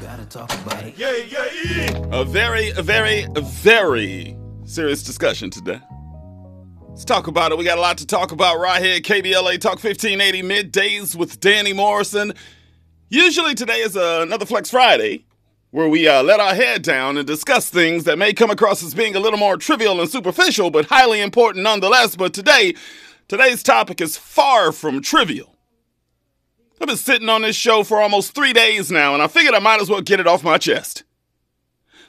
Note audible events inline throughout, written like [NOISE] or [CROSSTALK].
Gotta talk about it. Yeah, yeah, yeah. A very, very, very serious discussion today. Let's talk about it. We got a lot to talk about right here. At KBLA Talk 1580 middays with Danny Morrison. Usually today is uh, another Flex Friday where we uh, let our head down and discuss things that may come across as being a little more trivial and superficial, but highly important nonetheless. But today, today's topic is far from trivial. I've been sitting on this show for almost three days now, and I figured I might as well get it off my chest.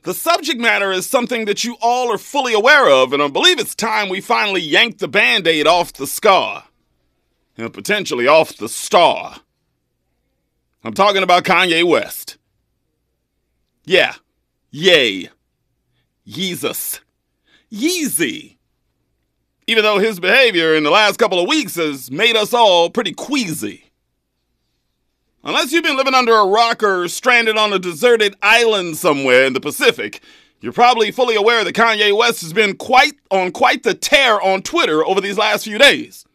The subject matter is something that you all are fully aware of, and I believe it's time we finally yank the band aid off the scar. And potentially off the star. I'm talking about Kanye West. Yeah. Yay. Yeezus. Yeezy. Even though his behavior in the last couple of weeks has made us all pretty queasy. Unless you've been living under a rock or stranded on a deserted island somewhere in the Pacific, you're probably fully aware that Kanye West has been quite on quite the tear on Twitter over these last few days.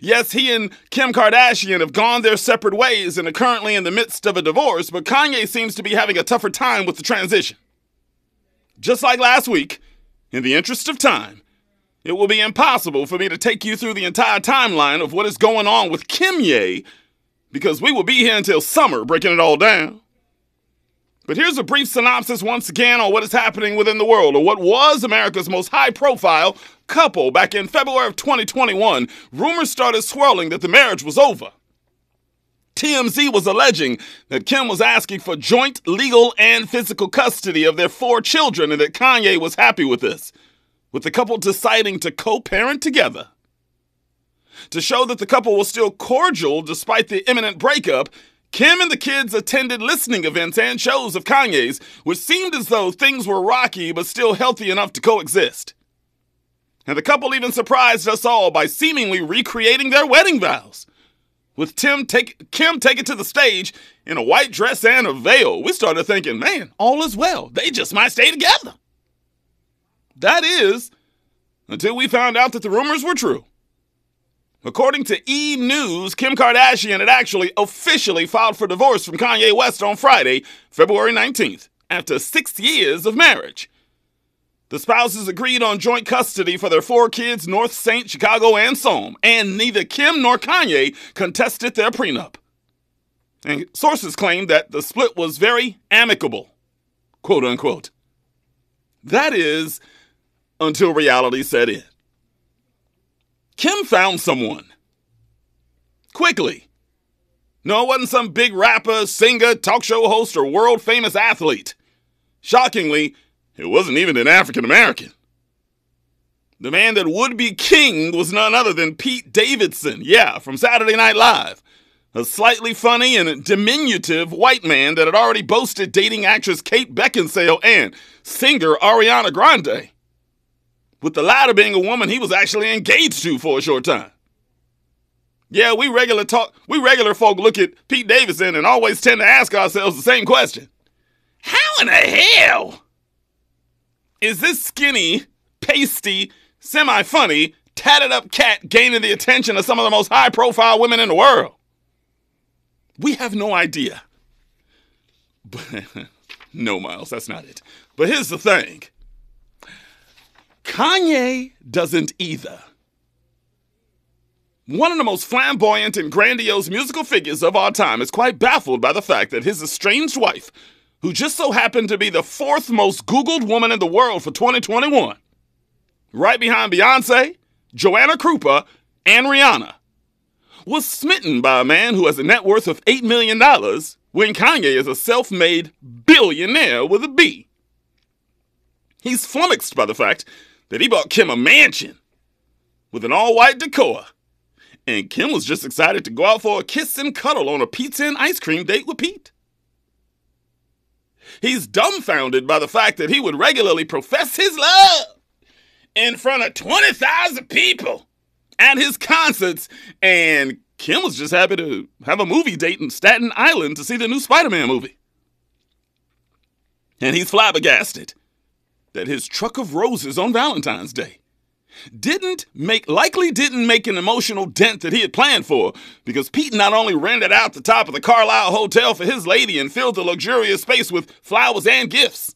Yes, he and Kim Kardashian have gone their separate ways and are currently in the midst of a divorce, but Kanye seems to be having a tougher time with the transition. Just like last week, in the interest of time, it will be impossible for me to take you through the entire timeline of what is going on with Kimye because we will be here until summer breaking it all down. But here's a brief synopsis once again on what is happening within the world, or what was America's most high profile couple back in February of 2021. Rumors started swirling that the marriage was over. TMZ was alleging that Kim was asking for joint legal and physical custody of their four children and that Kanye was happy with this, with the couple deciding to co parent together. To show that the couple was still cordial despite the imminent breakup, Kim and the kids attended listening events and shows of Kanye's, which seemed as though things were rocky but still healthy enough to coexist. And the couple even surprised us all by seemingly recreating their wedding vows. With Tim take, Kim taken to the stage in a white dress and a veil, we started thinking, man, all is well. They just might stay together. That is, until we found out that the rumors were true. According to E! News, Kim Kardashian had actually officially filed for divorce from Kanye West on Friday, February 19th, after six years of marriage. The spouses agreed on joint custody for their four kids, North Saint, Chicago, and Psalm, and neither Kim nor Kanye contested their prenup. And sources claim that the split was very amicable, quote unquote. That is, until reality set in. Kim found someone. Quickly. No, it wasn't some big rapper, singer, talk show host, or world famous athlete. Shockingly, it wasn't even an African American. The man that would be king was none other than Pete Davidson, yeah, from Saturday Night Live. A slightly funny and diminutive white man that had already boasted dating actress Kate Beckinsale and singer Ariana Grande with the latter being a woman he was actually engaged to for a short time. Yeah, we regular talk we regular folk look at Pete Davidson and always tend to ask ourselves the same question. How in the hell is this skinny, pasty, semi-funny, tatted up cat gaining the attention of some of the most high-profile women in the world? We have no idea. But [LAUGHS] no, Miles, that's not it. But here's the thing. Kanye doesn't either. One of the most flamboyant and grandiose musical figures of our time is quite baffled by the fact that his estranged wife, who just so happened to be the fourth most Googled woman in the world for 2021, right behind Beyonce, Joanna Krupa, and Rihanna, was smitten by a man who has a net worth of $8 million when Kanye is a self made billionaire with a B. He's flummoxed by the fact that he bought Kim a mansion with an all white decor. And Kim was just excited to go out for a kiss and cuddle on a pizza and ice cream date with Pete. He's dumbfounded by the fact that he would regularly profess his love in front of 20,000 people at his concerts, and Kim was just happy to have a movie date in Staten Island to see the new Spider Man movie. And he's flabbergasted that his truck of roses on Valentine's Day didn't make likely didn't make an emotional dent that he had planned for because Pete not only rented out the top of the Carlyle Hotel for his lady and filled the luxurious space with flowers and gifts.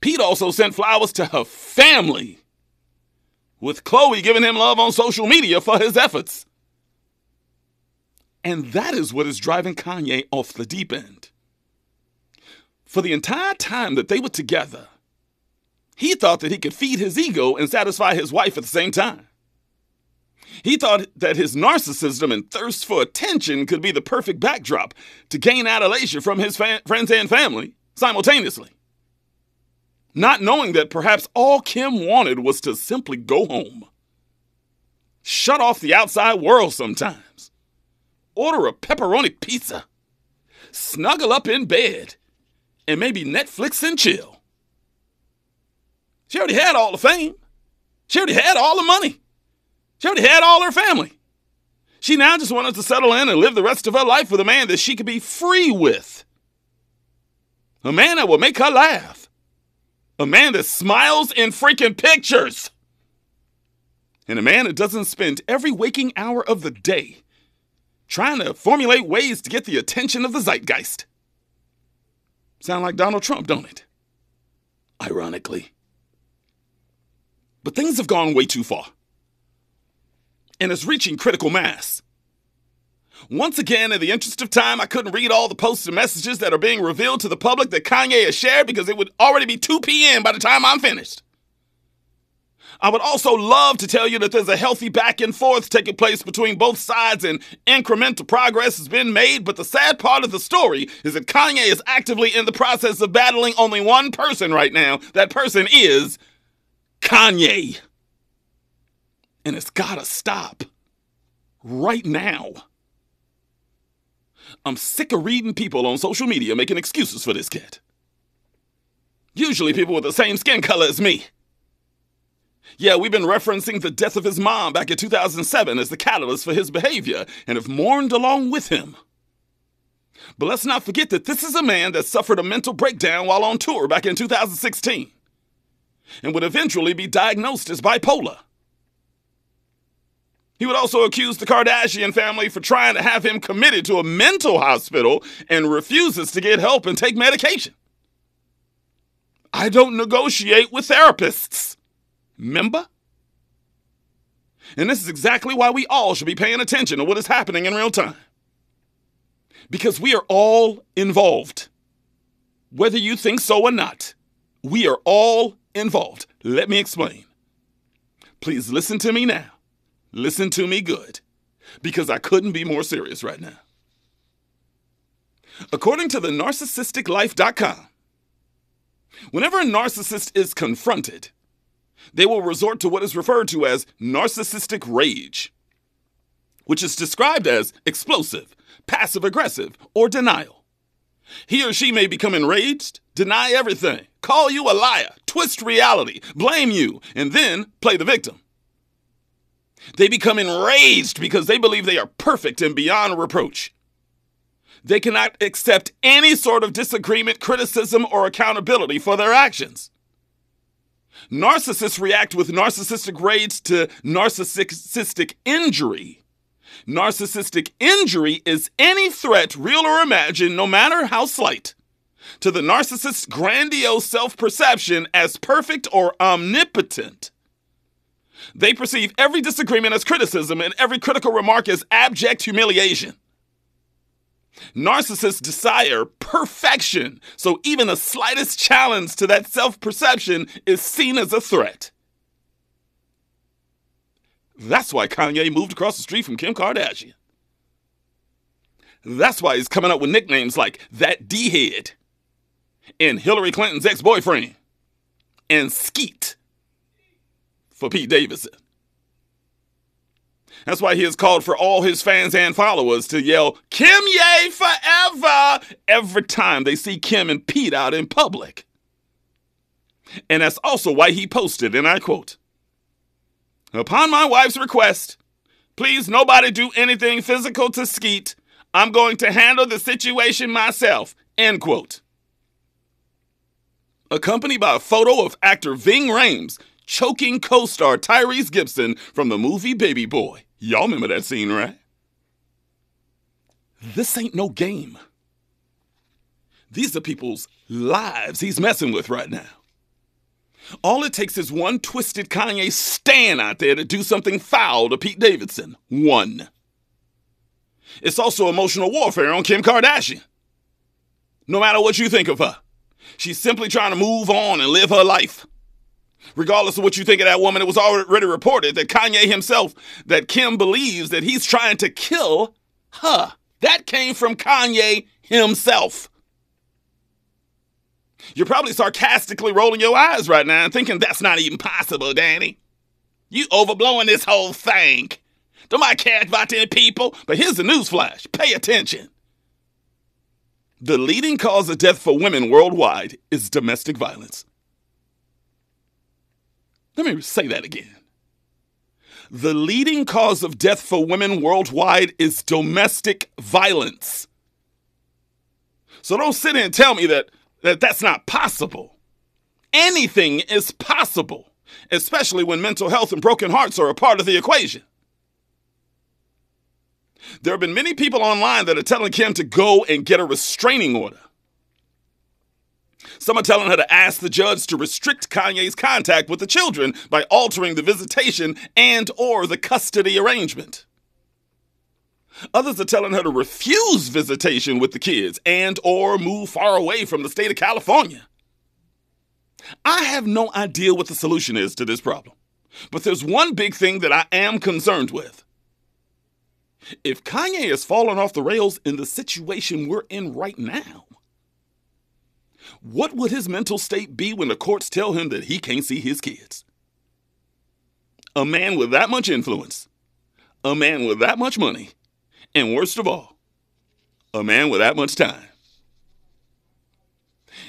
Pete also sent flowers to her family, with Khloe giving him love on social media for his efforts. And that is what is driving Kanye off the deep end. For the entire time that they were together, he thought that he could feed his ego and satisfy his wife at the same time. He thought that his narcissism and thirst for attention could be the perfect backdrop to gain adulation from his fa- friends and family simultaneously. Not knowing that perhaps all Kim wanted was to simply go home. Shut off the outside world sometimes. Order a pepperoni pizza. Snuggle up in bed. And maybe Netflix and chill. She already had all the fame. She already had all the money. She already had all her family. She now just wanted to settle in and live the rest of her life with a man that she could be free with. A man that will make her laugh. A man that smiles in freaking pictures. And a man that doesn't spend every waking hour of the day trying to formulate ways to get the attention of the zeitgeist. Sound like Donald Trump, don't it? Ironically. But things have gone way too far. And it's reaching critical mass. Once again, in the interest of time, I couldn't read all the posts and messages that are being revealed to the public that Kanye has shared because it would already be 2 p.m. by the time I'm finished. I would also love to tell you that there's a healthy back and forth taking place between both sides and incremental progress has been made, but the sad part of the story is that Kanye is actively in the process of battling only one person right now. That person is Kanye. And it's gotta stop. Right now. I'm sick of reading people on social media making excuses for this kid. Usually people with the same skin color as me. Yeah, we've been referencing the death of his mom back in 2007 as the catalyst for his behavior and have mourned along with him. But let's not forget that this is a man that suffered a mental breakdown while on tour back in 2016 and would eventually be diagnosed as bipolar. He would also accuse the Kardashian family for trying to have him committed to a mental hospital and refuses to get help and take medication. I don't negotiate with therapists. Remember? And this is exactly why we all should be paying attention to what is happening in real time. Because we are all involved. Whether you think so or not, we are all involved. Let me explain. Please listen to me now. Listen to me good, because I couldn't be more serious right now. According to the narcissisticlife.com, whenever a narcissist is confronted, they will resort to what is referred to as narcissistic rage, which is described as explosive, passive aggressive, or denial. He or she may become enraged, deny everything, call you a liar, twist reality, blame you, and then play the victim. They become enraged because they believe they are perfect and beyond reproach. They cannot accept any sort of disagreement, criticism, or accountability for their actions. Narcissists react with narcissistic rage to narcissistic injury. Narcissistic injury is any threat, real or imagined, no matter how slight, to the narcissist's grandiose self perception as perfect or omnipotent. They perceive every disagreement as criticism and every critical remark as abject humiliation. Narcissists desire perfection, so even the slightest challenge to that self perception is seen as a threat. That's why Kanye moved across the street from Kim Kardashian. That's why he's coming up with nicknames like that D head and Hillary Clinton's ex boyfriend and Skete for Pete Davidson. That's why he has called for all his fans and followers to yell, Kimye forever, every time they see Kim and Pete out in public. And that's also why he posted, and I quote, Upon my wife's request, please nobody do anything physical to Skete. I'm going to handle the situation myself. End quote. Accompanied by a photo of actor Ving Rhames choking co star Tyrese Gibson from the movie Baby Boy. Y'all remember that scene, right? This ain't no game. These are people's lives he's messing with right now. All it takes is one twisted Kanye stan out there to do something foul to Pete Davidson. One. It's also emotional warfare on Kim Kardashian. No matter what you think of her, she's simply trying to move on and live her life. Regardless of what you think of that woman, it was already reported that Kanye himself, that Kim believes that he's trying to kill her. That came from Kanye himself. You're probably sarcastically rolling your eyes right now and thinking that's not even possible, Danny. You overblowing this whole thing. Don't mind care about them people, but here's the newsflash. Pay attention. The leading cause of death for women worldwide is domestic violence. Let me say that again. The leading cause of death for women worldwide is domestic violence. So don't sit here and tell me that, that that's not possible. Anything is possible, especially when mental health and broken hearts are a part of the equation. There have been many people online that are telling Kim to go and get a restraining order. Some are telling her to ask the judge to restrict Kanye's contact with the children by altering the visitation and or the custody arrangement. Others are telling her to refuse visitation with the kids and or move far away from the state of California. I have no idea what the solution is to this problem. But there's one big thing that I am concerned with. If Kanye has fallen off the rails in the situation we're in right now, what would his mental state be when the courts tell him that he can't see his kids? A man with that much influence, a man with that much money, and worst of all, a man with that much time.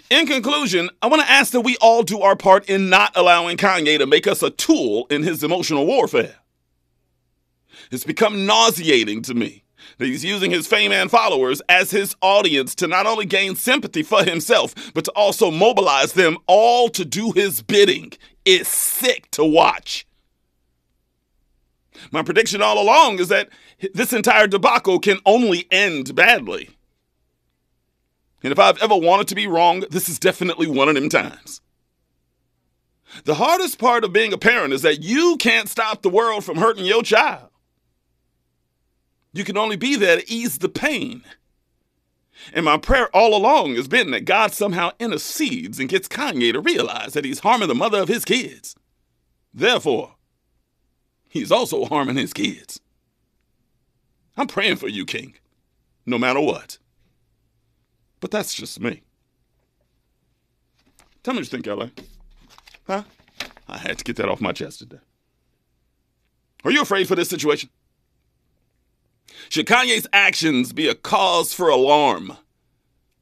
In conclusion, I want to ask that we all do our part in not allowing Kanye to make us a tool in his emotional warfare. It's become nauseating to me that he's using his fame and followers as his audience to not only gain sympathy for himself, but to also mobilize them all to do his bidding. It's sick to watch. My prediction all along is that this entire debacle can only end badly. And if I've ever wanted to be wrong, this is definitely one of them times. The hardest part of being a parent is that you can't stop the world from hurting your child. You can only be there to ease the pain. And my prayer all along has been that God somehow intercedes and gets Kanye to realize that he's harming the mother of his kids. Therefore, he's also harming his kids. I'm praying for you, King, no matter what. But that's just me. Tell me what you think, LA. Huh? I had to get that off my chest today. Are you afraid for this situation? Should Kanye's actions be a cause for alarm?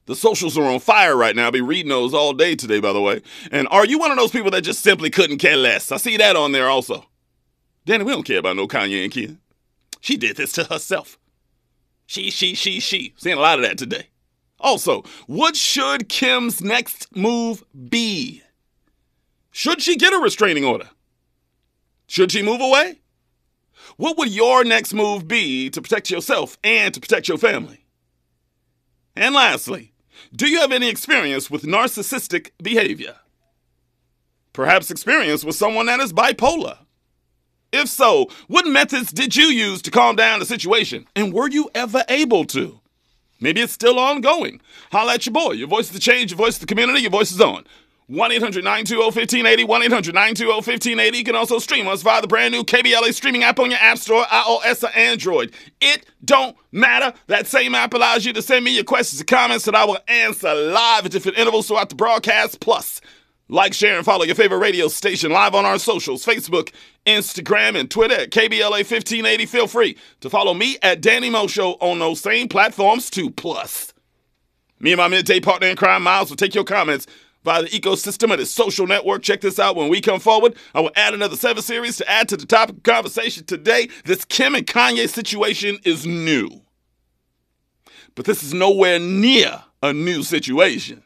The socials are on fire right now. I'll be reading those all day today, by the way. And are you one of those people that just simply couldn't care less? I see that on there also. Danny, we don't care about no Kanye and Kim. She did this to herself. She, she, she, she. Seeing a lot of that today. Also, what should Kim's next move be? Should she get a restraining order? Should she move away? What would your next move be to protect yourself and to protect your family? And lastly, do you have any experience with narcissistic behavior? Perhaps experience with someone that is bipolar? If so, what methods did you use to calm down the situation? And were you ever able to? Maybe it's still ongoing. Holla at your boy. Your voice is the change, your voice is the community, your voice is on. 1 800 920 1580. 1 800 920 1580. You can also stream us via the brand new KBLA streaming app on your App Store, iOS or Android. It don't matter. That same app allows you to send me your questions and comments that I will answer live at different intervals throughout the broadcast. Plus, like, share, and follow your favorite radio station live on our socials Facebook, Instagram, and Twitter at KBLA 1580. Feel free to follow me at Danny Mo Show on those same platforms too. Plus, me and my midday partner in crime, Miles, will take your comments via the ecosystem of the social network. Check this out. When we come forward, I will add another seven series to add to the topic of conversation today. This Kim and Kanye situation is new. But this is nowhere near a new situation.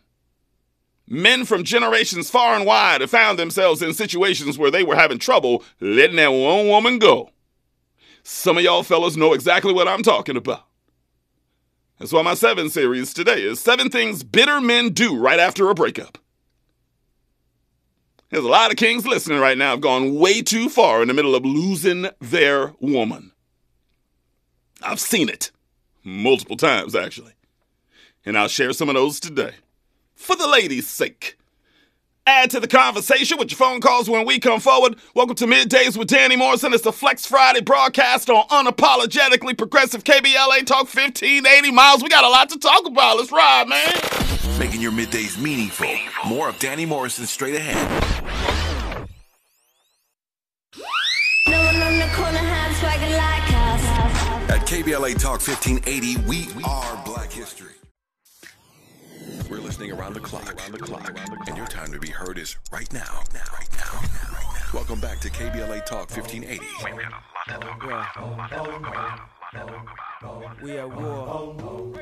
Men from generations far and wide have found themselves in situations where they were having trouble letting that one woman go. Some of y'all fellas know exactly what I'm talking about. That's why my seven series today is seven things bitter men do right after a breakup. There's a lot of kings listening right now have gone way too far in the middle of losing their woman. I've seen it multiple times, actually. And I'll share some of those today. For the ladies' sake. Add to the conversation with your phone calls when we come forward. Welcome to Middays with Danny Morrison. It's the Flex Friday broadcast on unapologetically progressive KBLA Talk 1580 miles. We got a lot to talk about. Let's ride, man. Making your middays meaningful. More of Danny Morrison straight ahead. No one on the corner had swagger like us. At KBLA Talk 1580, we are Black History. We're listening around the clock, around the clock, and your time to be heard is right now. Now, right now, right now. Welcome back to KBLA Talk 1580. We at war.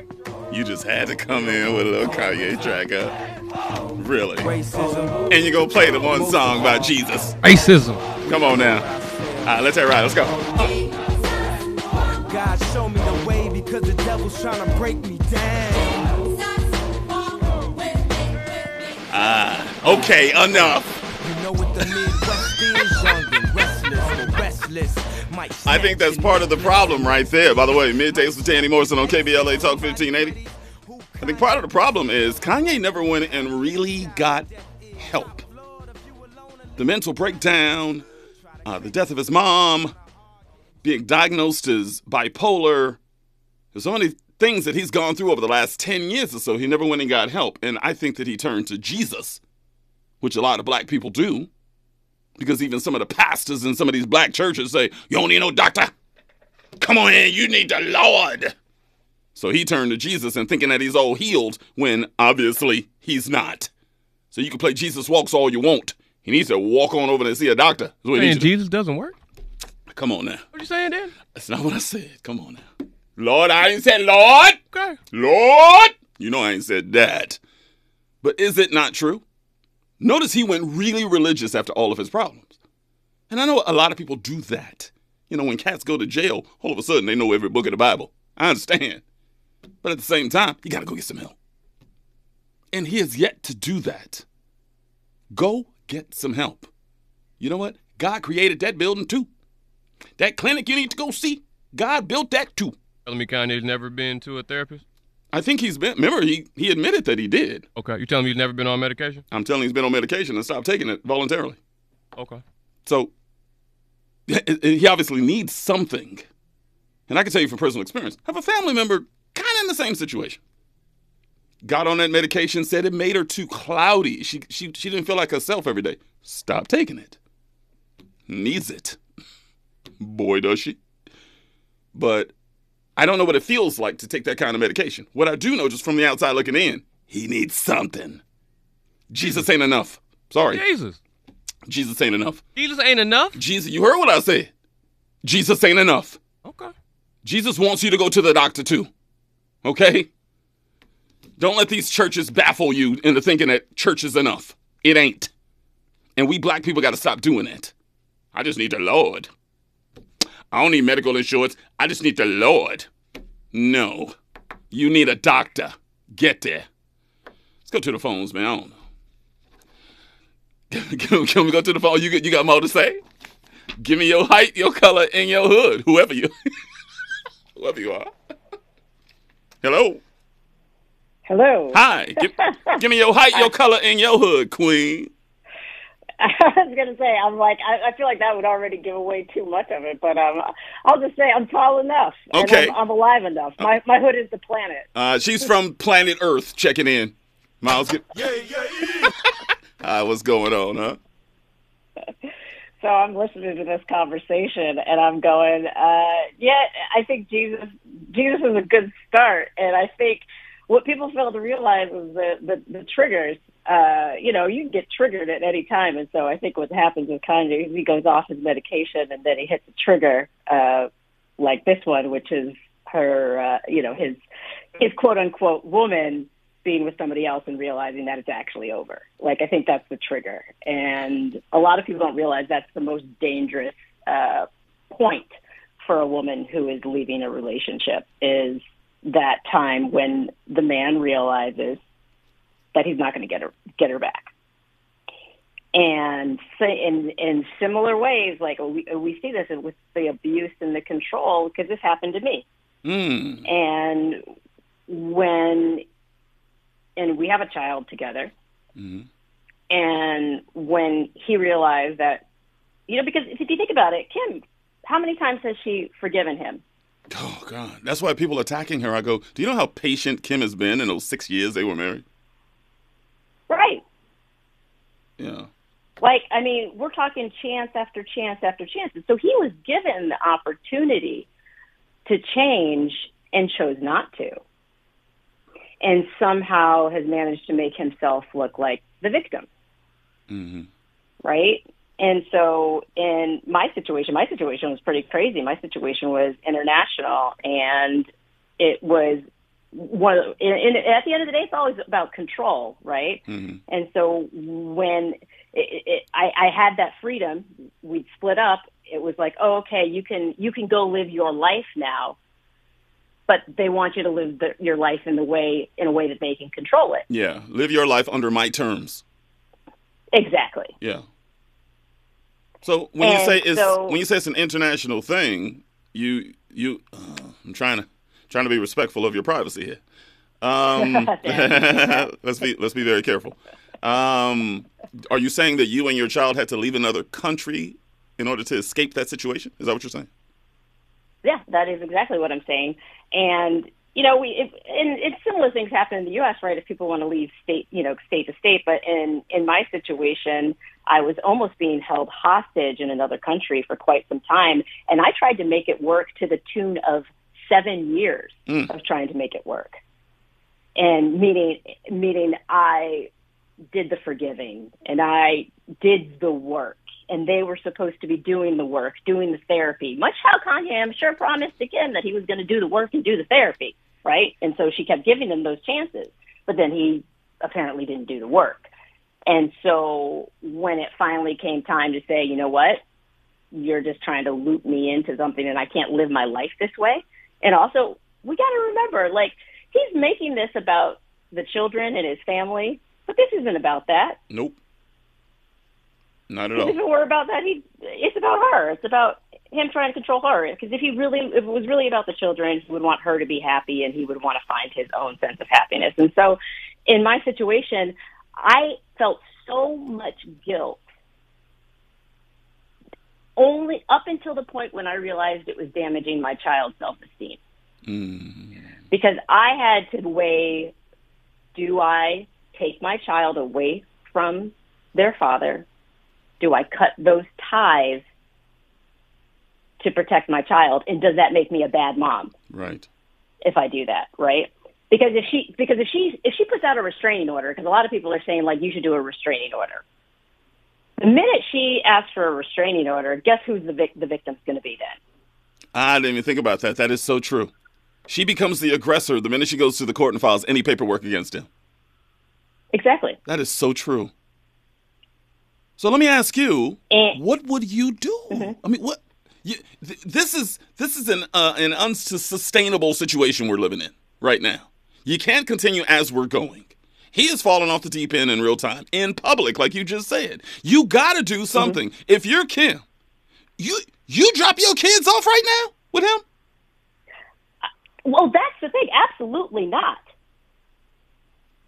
You just had to come in with a little Kanye track up. Really? Racism. And you gonna play the one song by Jesus. Racism. Come on now. All right, let's that ride. Let's go. God show me the way because the devil's trying to break me down. Okay, enough. You know what the Midwest is, young and restless, restless. I think that's part of the problem right there. By the way, middays with Danny Morrison on KBLA Talk 1580. I think part of the problem is Kanye never went and really got help. The mental breakdown, uh, the death of his mom, being diagnosed as bipolar. There's so many things that he's gone through over the last 10 years or so. He never went and got help. And I think that he turned to Jesus, which a lot of black people do. Because even some of the pastors in some of these black churches say, You don't need no doctor. Come on in, you need the Lord. So he turned to Jesus and thinking that he's all healed when obviously he's not. So you can play Jesus walks all you want. He needs to walk on over and see a doctor. That's what he Man, to do. Jesus doesn't work. Come on now. What you saying, Dan? That's not what I said. Come on now. Lord, I ain't said Lord. Okay. Lord. You know I ain't said that. But is it not true? Notice he went really religious after all of his problems. And I know a lot of people do that. You know, when cats go to jail, all of a sudden they know every book of the Bible. I understand. But at the same time, you got to go get some help. And he has yet to do that. Go get some help. You know what? God created that building too. That clinic you need to go see, God built that too. Telling me Kanye's never been to a therapist? I think he's been, remember, he, he admitted that he did. Okay. You telling me he's never been on medication? I'm telling you, he's been on medication and stopped taking it voluntarily. Okay. So [LAUGHS] he obviously needs something. And I can tell you from personal experience, I have a family member kind of in the same situation. Got on that medication, said it made her too cloudy. She, she, she didn't feel like herself every day. Stop taking it. Needs it. Boy, does she. But I don't know what it feels like to take that kind of medication. What I do know, just from the outside looking in, he needs something. Jesus ain't enough. Sorry. Jesus. Jesus ain't enough. Jesus ain't enough? Jesus, you heard what I said. Jesus ain't enough. Okay. Jesus wants you to go to the doctor too. Okay? Don't let these churches baffle you into thinking that church is enough. It ain't. And we black people got to stop doing that. I just need the Lord. I don't need medical insurance. I just need the Lord. No. You need a doctor. Get there. Let's go to the phones, man. I don't know. [LAUGHS] Can, can we go to the phone? You, got- you got more to say? Give me your height, your color, and your hood. Whoever you, [LAUGHS] whoever you are. Hello. Hello. Hi. Give, [LAUGHS] give me your height, your color, and your hood, Queen. [LAUGHS] I was gonna say, I'm like, I, I feel like that would already give away too much of it, but um, I'll just say I'm tall enough. and Okay. I'm, I'm alive enough. My my hood is the planet. Uh, she's from planet Earth, checking in. Miles, get, [LAUGHS] yeah, yeah, Hi, what's going on, huh? [LAUGHS] So I'm listening to this conversation, and I'm going, uh, yeah, I think Jesus Jesus is a good start, and I think what people fail to realize is the the, the triggers. Uh, you know, you can get triggered at any time, and so I think what happens with Kanye is he goes off his medication, and then he hits a trigger, uh, like this one, which is her, uh, you know, his his quote unquote woman being with somebody else and realizing that it's actually over. Like I think that's the trigger, and a lot of people don't realize that's the most dangerous uh, point for a woman who is leaving a relationship is that time when the man realizes that he's not going to get her get her back. And so in in similar ways, like we we see this with the abuse and the control, because this happened to me. Mm. And when and we have a child together, hmm and when he realized that, you know, because if you think about it, Kim, how many times has she forgiven him? Oh God, that's why people attacking her. I go, do you know how patient Kim has been in those six years they were married? Right. Yeah. Like, I mean, we're talking chance after chance after chance. And so he was given the opportunity to change and chose not to. And somehow has managed to make himself look like the victim. hmm right? And so in my situation, my situation was pretty crazy. My situation was international, and it was one. Of, in, in, at the end of the day, it's always about control, right? hmm And so when it, it, I, I had that freedom, we'd split up. It was like, oh, okay, you can you can go live your life now, but they want you to live the, your life in the way in a way that they can control it. Yeah. Live your life under my terms. Exactly. Yeah. So when you say it's so- when you say it's an international thing, you you uh, I'm trying to trying to be respectful of your privacy here. [LAUGHS] Um, [LAUGHS] let's be let's be very careful. Um, are you saying that you and your child had to leave another country in order to escape that situation? Is that what you're saying? Yeah, that is exactly what I'm saying. And you know, we if, and it's similar things happen in the U.S. Right? If people want to leave state, you know, state to state. But in in my situation, I was almost being held hostage in another country for quite some time, and I tried to make it work to the tune of seven years Mm. of trying to make it work. And meaning, meaning I did the forgiving and I did the work and they were supposed to be doing the work, doing the therapy, much how Kanye, I'm sure, promised again that he was going to do the work and do the therapy, right? And so she kept giving him those chances, but then he apparently didn't do the work. And so when it finally came time to say, you know what, you're just trying to loop me into something and I can't live my life this way. And also, we got to remember, like, he's making this about the children and his family, but this isn't about that. Nope. Not at all. if it were about that, he it's about her. It's about him trying to control her. Because if he really, if it was really about the children, he would want her to be happy, and he would want to find his own sense of happiness. And so, in my situation, I felt so much guilt. Only up until the point when I realized it was damaging my child's self esteem. Mm. because I had to weigh do I take my child away from their father? Do I cut those ties to protect my child? And does that make me a bad mom Right. if I do that, right? Because if she because if she if she puts out a restraining order, because a lot of people are saying like you should do a restraining order. The minute she asks for a restraining order, guess who's the vic- the victim's going to be then? I didn't even think about that. That is so true. She becomes the aggressor the minute she goes to the court and files any paperwork against him. Exactly. That is so true. So let me ask you, And- what would you do? I mean, what? You, th- this is this is an uh, an unsustainable situation we're living in right now. You can't continue as we're going. He is falling off the deep end in real time in public, like you just said. You got to do mm-hmm. something. If you're Kim, you you drop your kids off right now with him. Uh, well, that's the thing. Absolutely not.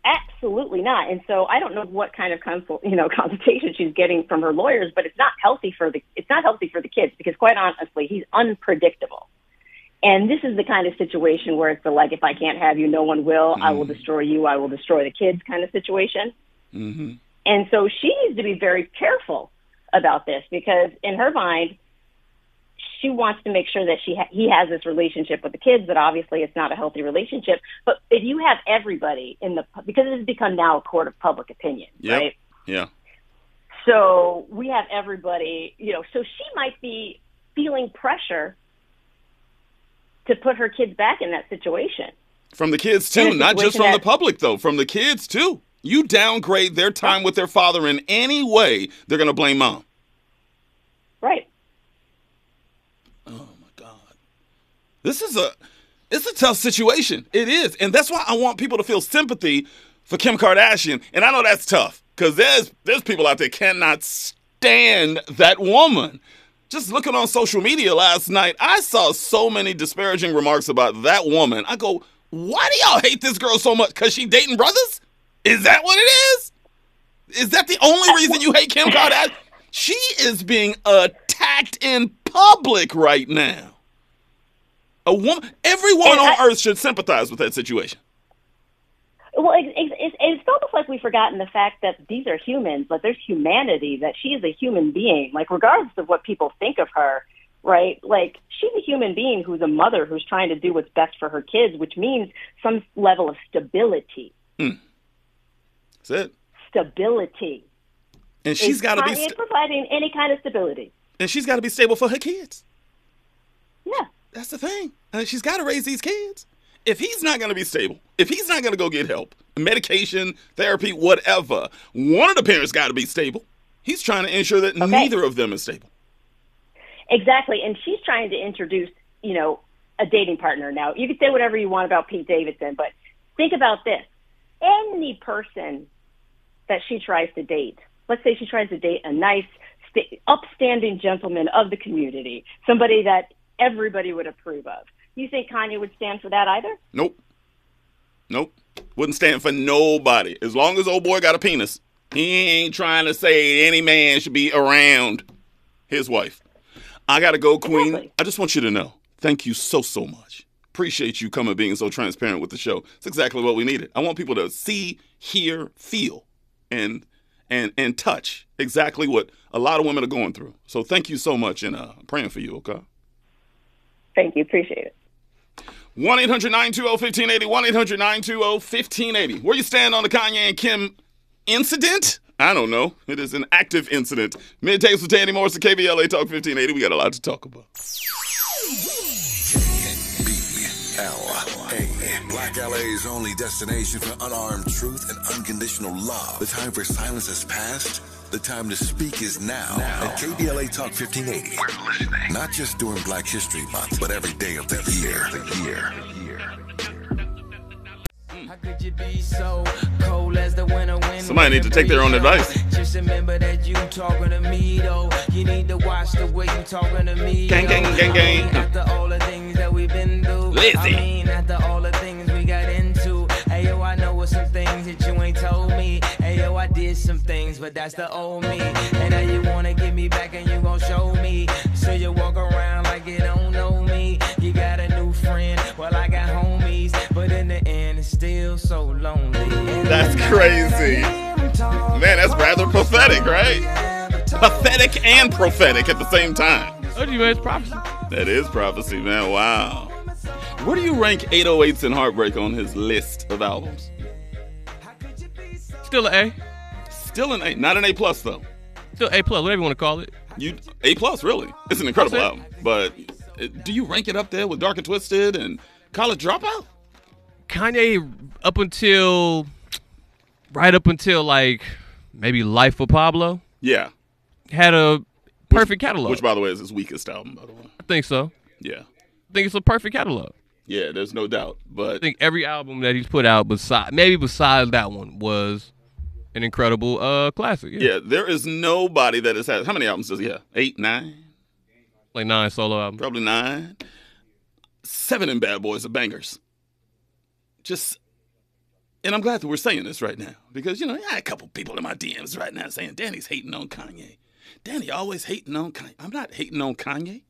Absolutely not. And so I don't know what kind of consult, you know, [LAUGHS] consultation she's getting from her lawyers, but it's not healthy for the it's not healthy for the kids because quite honestly, he's unpredictable. And this is the kind of situation where it's the like, if I can't have you, no one will. I will destroy you. I will destroy the kids kind of situation. Mm-hmm. And so she needs to be very careful about this because in her mind, she wants to make sure that she ha- he has this relationship with the kids, but obviously it's not a healthy relationship. But if you have everybody in the because it has become now a court of public opinion, Yep. right? Yeah. So we have everybody, you know. So she might be feeling pressure to put her kids back in that situation. From the kids too, not just from the public though. From the kids too. You downgrade their time with their father in any way, they're gonna blame mom. Right. Oh my god. This is a it's a tough situation. It is. And that's why I want people to feel sympathy for Kim Kardashian. And I know that's tough because there's there's people out there cannot stand that woman. Just looking on social media last night, I saw so many disparaging remarks about that woman. I go, why do y'all hate this girl so much? Because she dating brothers? Is that what it is? Is that the only reason you hate Kim Kardashian? She is being attacked in public right now. A woman, every woman And on earth should sympathize with that situation. Well, it, it, it, it's almost like we've forgotten the fact that these are humans. Like there's humanity. That she is a human being. Like regardless of what people think of her, right? Like she's a human being who's a mother who's trying to do what's best for her kids, which means some level of stability. Hmm. That's it. Stability. And she's got to be, st- providing any kind of stability. and she's got to be stable for her kids. Yeah. That's the thing. And she's got to raise these kids. If he's not going to be stable, if he's not going to go get help, medication, therapy, whatever, one of the parents got to be stable. He's trying to ensure that neither of them is stable. Exactly. And she's trying to introduce, you know, a dating partner. Now, you can say whatever you want about Pete Davidson, but think about this. Any person that she tries to date, let's say she tries to date a nice, sta- upstanding gentleman of the community, somebody that everybody would approve of. You think Kanye would stand for that either? Nope. Nope. Wouldn't stand for nobody. As long as old boy got a penis, he ain't trying to say any man should be around his wife. I gotta go, Queen. Exactly. I just want you to know. Thank you so so much. Appreciate you coming, being so transparent with the show. It's exactly what we needed. I want people to see, hear, feel, and and and touch exactly what a lot of women are going through. So thank you so much, and uh, praying for you. Okay. Thank you. Appreciate it. 1 800 920 1580. 1 800 920 1580. Where you stand on the Kanye and Kim incident? I don't know. It is an active incident. Middays with Danny Morris KBLA Talk 1580. We got a lot to talk about. B-L-A. Black LA's only destination for unarmed truth and unconditional love. The time for silence has passed. The time to speak is now. At KBLA Talk 1580. We're listening. Not just during Black History Month, but every day of the year. The year. How could you be so cold as the winter wind? Somebody need to take their own advice. Just remember that you talking to me though. You need to watch the way you talking to me. Gang, yo. gang, gang, I gang. mean, after all the things that we've been through. Lizzie. I mean, after all the things we got into. Hey yo, I know what some things that you ain't told me. Hey yo, I did some things, but that's the old me. And now you wanna get me back and you gon' show me. So you walk around like you don't know me. You got a new friend, well I got homies, but in the end it's still so lonely. And That's crazy. Man, that's rather pathetic, right? Pathetic and prophetic at the same time. Oh, you man, it's prophecy. That is prophecy, man. Wow. Where do you rank 808s and Heartbreak on his list of albums? Still an A. Still an A, not an A plus though. Still A plus, whatever you want to call it. You A plus, really? It's an incredible album. But do you rank it up there with Dark and Twisted and College Dropout? Kanye up until right up until like maybe Life of Pablo Yeah. had a perfect catalog. Which, by the way, is his weakest album, by the way. I think so. Yeah. I think it's a perfect catalog. Yeah, there's no doubt. But I think every album that he's put out, beside maybe besides that one, was an incredible uh classic. Yeah, yeah, there is nobody that has had. How many albums does he have? Eight, nine? like nine solo albums. Probably nine. Seven in Bad Boys are bangers. Just, and I'm glad that we're saying this right now because, you know, I had a couple people in my DMs right now saying, Danny's hating on Kanye. Danny always hating on Kanye. I'm not hating on Kanye.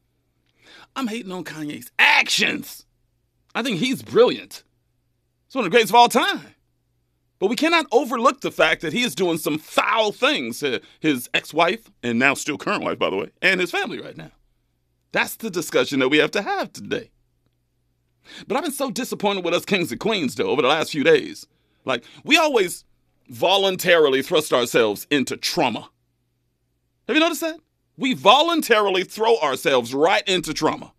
I'm hating on Kanye's actions. I think he's brilliant. He's one of the greatest of all time. But we cannot overlook the fact that he is doing some foul things to his ex wife, and now still current wife, by the way, and his family right now. That's the discussion that we have to have today. But I've been so disappointed with us kings and queens, though, over the last few days. Like, we always voluntarily thrust ourselves into trauma. Have you noticed that? We voluntarily throw ourselves right into trauma.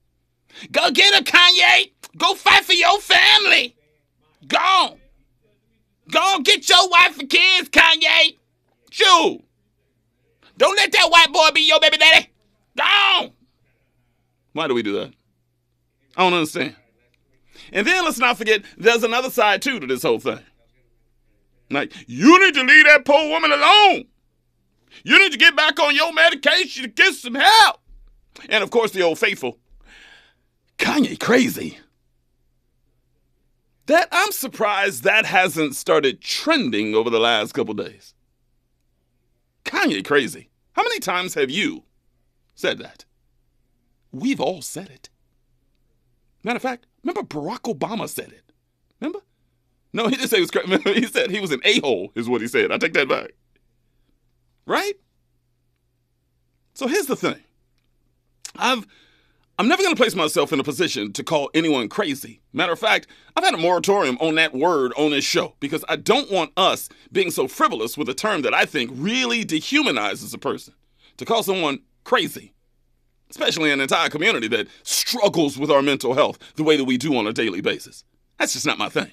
Go get her, Kanye! Go fight for your family! Go on. Go get your wife and kids, Kanye. Shoot. Don't let that white boy be your baby daddy. Go. Why do we do that? I don't understand. And then let's not forget, there's another side too to this whole thing. Like, you need to leave that poor woman alone. You need to get back on your medication to get some help. And of course, the old faithful. Kanye crazy. That I'm surprised that hasn't started trending over the last couple days. Kanye crazy. How many times have you said that? We've all said it. Matter of fact, remember Barack Obama said it. Remember? No, he didn't say he was crazy. [LAUGHS] He said he was an a-hole, is what he said. I take that back. Right? So here's the thing. I've I'm never going to place myself in a position to call anyone crazy. Matter of fact, I've had a moratorium on that word on this show because I don't want us being so frivolous with a term that I think really dehumanizes a person. To call someone crazy, especially an entire community that struggles with our mental health the way that we do on a daily basis. That's just not my thing.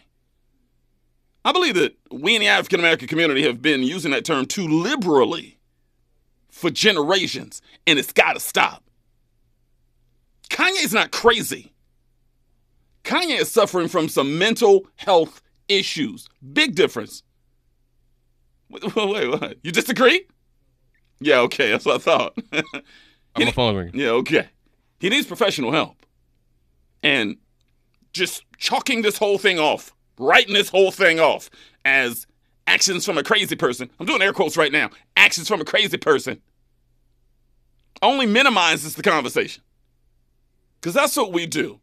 I believe that we in the African American community have been using that term too liberally for generations, and it's got to stop. Kanye's not crazy. Kanye is suffering from some mental health issues. Big difference. Wait, [LAUGHS] wait, what? You disagree? Yeah, okay, that's what I thought. [LAUGHS] I'm on the phone ringing. yeah, okay. He needs professional help. And just chalking this whole thing off, writing this whole thing off as actions from a crazy person. I'm doing air quotes right now. Actions from a crazy person only minimizes the conversation. Because that's what we do.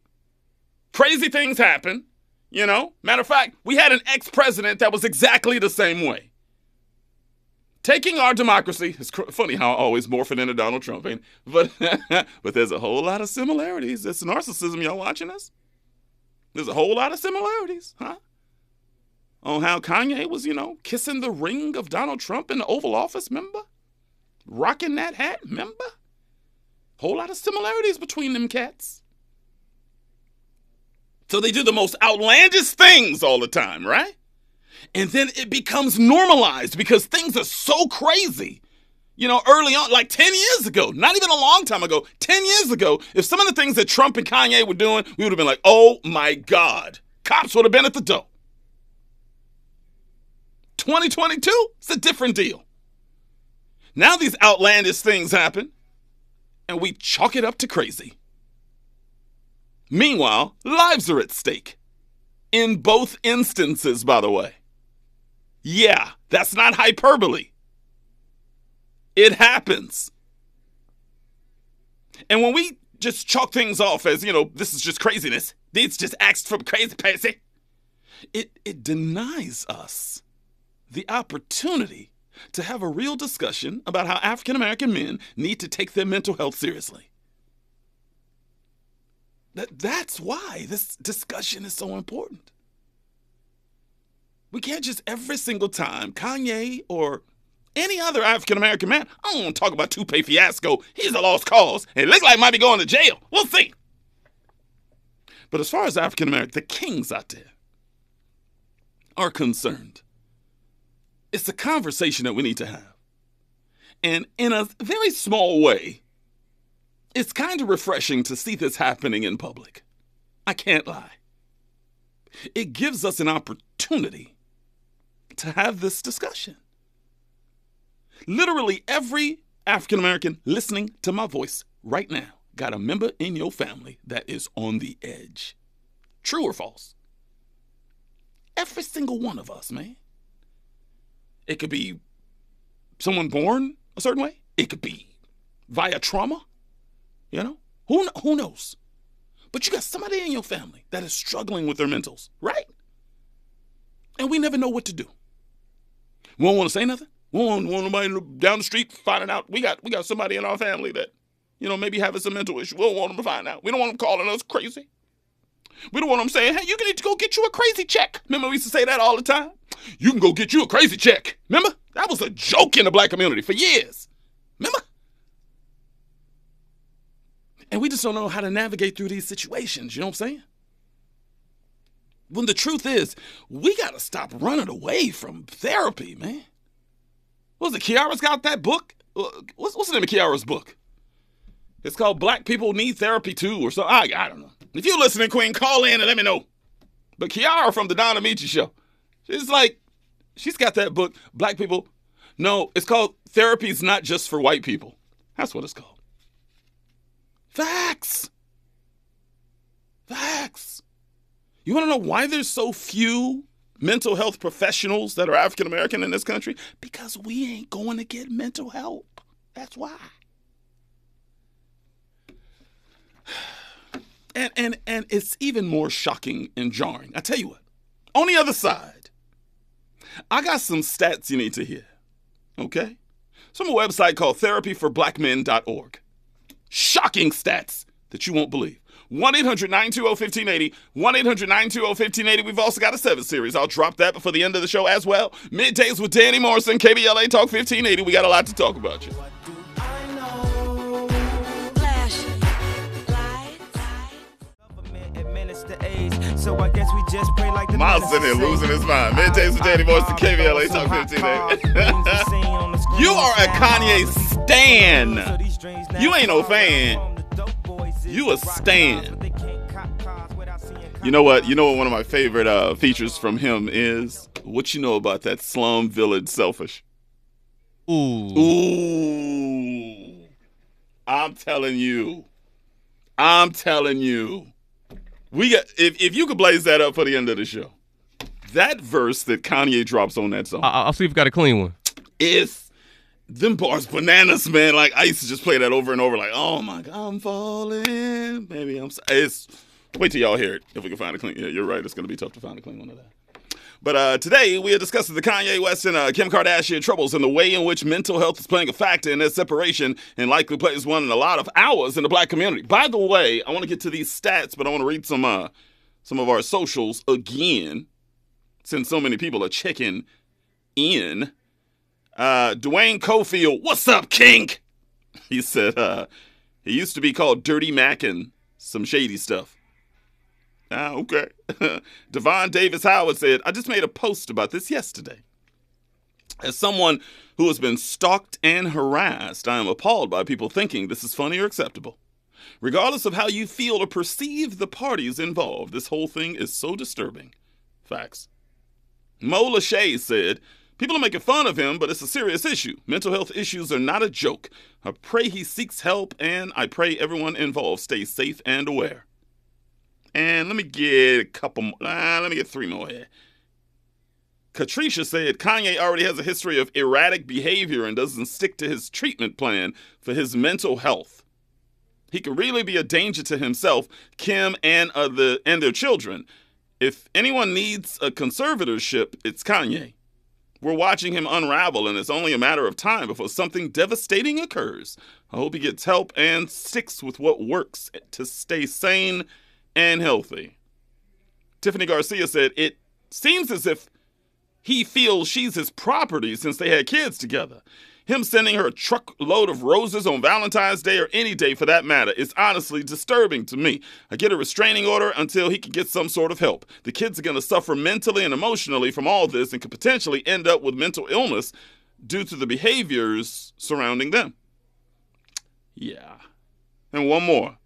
Crazy things happen, you know? Matter of fact, we had an ex president that was exactly the same way. Taking our democracy, it's cr- funny how I always morph into Donald Trump, ain't? But, [LAUGHS] but there's a whole lot of similarities. It's narcissism, y'all watching us? There's a whole lot of similarities, huh? On how Kanye was, you know, kissing the ring of Donald Trump in the Oval Office, member? Rocking that hat, remember? Whole lot of similarities between them cats. So they do the most outlandish things all the time, right? And then it becomes normalized because things are so crazy. You know, early on, like 10 years ago, not even a long time ago, 10 years ago, if some of the things that Trump and Kanye were doing, we would have been like, oh my God. Cops would have been at the door. 2022, it's a different deal. Now these outlandish things happen, and we chalk it up to crazy. Meanwhile, lives are at stake. In both instances, by the way. Yeah, that's not hyperbole. It happens. And when we just chalk things off as, you know, this is just craziness, it's just acts from crazy person, it, it denies us the opportunity to have a real discussion about how African American men need to take their mental health seriously. That, that's why this discussion is so important. We can't just every single time Kanye or any other African American man, I don't want to talk about Lupe Fiasco. He's a lost cause. It looks like he might be going to jail. We'll see. But as far as African American, the kings out there are concerned, it's a conversation that we need to have. And in a very small way, it's kind of refreshing to see this happening in public. I can't lie. It gives us an opportunity to have this discussion. Literally every African American listening to my voice right now got a member in your family that is on the edge. True or false? Every single one of us, man. It could be someone born a certain way. It could be via trauma. You know, who who knows? But you got somebody in your family that is struggling with their mentals, right? And we never know what to do. We don't want to say nothing. We don't want nobody down the street finding out we got we got somebody in our family that, you know, maybe having some mental issue. We don't want them to find out. We don't want them calling us crazy. We don't want them saying, hey, you need to go get you a crazy check. Remember, we used to say that all the time? You can go get you a crazy check. Remember? That was a joke in the black community for years. Remember? And we just don't know how to navigate through these situations. You know what I'm saying? When the truth is, we got to stop running away from therapy, man. What was it? Kiara's got that book? Uh, What's, what's the name of Kiara's book? It's called Black People Need Therapy Too, or something. I, I don't know. If you're listening, Queen, call in and let me know. But Kiara from the Donna Michi show, she's like, she's got that book, Black People. No, it's called Therapy's Not Just for White People. That's what it's called. Facts. Facts. You want to know why there's so few mental health professionals that are African American in this country? Because we ain't going to get mental help. That's why. And and and it's even more shocking and jarring. I tell you what. On the other side, I got some stats you need to hear. Okay? A website called therapyforblackmen.org. Shocking stats that you won't believe. 1 800 920 1580. 1 800 920 1580. We've also got a 7 series. I'll drop that before the end of the show as well. Middays with Danny Morrison, KBLA Talk 1580. We got a lot to talk about you. So I guess we just pray like the Miles in here losing his mind. Middays with Danny to KBLA Talk 1580. [LAUGHS] You are a Kanye stan. You ain't no fan. You a stan. You know what? You know what one of my favorite uh, features from him is? What you know about that slum village selfish? Ooh. Ooh. I'm telling you. I'm telling you. We got if, if you could blaze that up for the end of the show. That verse that Kanye drops on that song I- I'll see if you got a clean one. is them bars bananas, man. Like I used to just play that over and over, like, oh my god, I'm falling. Maybe I'm. It's wait till y'all hear it. If we can find a clean. Yeah, you're right. It's gonna be tough to find a clean one of that. But uh, today we are discussing the Kanye West and uh, Kim Kardashian troubles and the way in which mental health is playing a factor in their separation and likely plays one in a lot of hours in the black community. By the way, I want to get to these stats, but I want to read some uh, some of our socials again, since so many people are checking in. Uh, Dwayne Cofield, what's up, King? [LAUGHS] He said uh, he used to be called Dirty Mac and some shady stuff. Ah, okay. [LAUGHS] Devon Davis Howard said, I just made a post about this yesterday. As someone who has been stalked and harassed, I am appalled by people thinking this is funny or acceptable. Regardless of how you feel or perceive the parties involved, this whole thing is so disturbing. Facts. Mo Lachey said, People are making fun of him, but it's a serious issue. Mental health issues are not a joke. I pray he seeks help, and I pray everyone involved stays safe and aware. And let me get a couple more. Uh, let me get three more here. Katricia said Kanye already has a history of erratic behavior and doesn't stick to his treatment plan for his mental health. He could really be a danger to himself, Kim, and other and their children. If anyone needs a conservatorship, it's Kanye. We're watching him unravel, and it's only a matter of time before something devastating occurs. I hope he gets help and sticks with what works to stay sane and healthy. Tiffany Garcia said, It seems as if he feels she's his property since they had kids together. Him sending her a truckload of roses on Valentine's Day or any day for that matter is honestly disturbing to me. I get a restraining order until he can get some sort of help. The kids are going to suffer mentally and emotionally from all this and could potentially end up with mental illness due to the behaviors surrounding them. Yeah. And one more.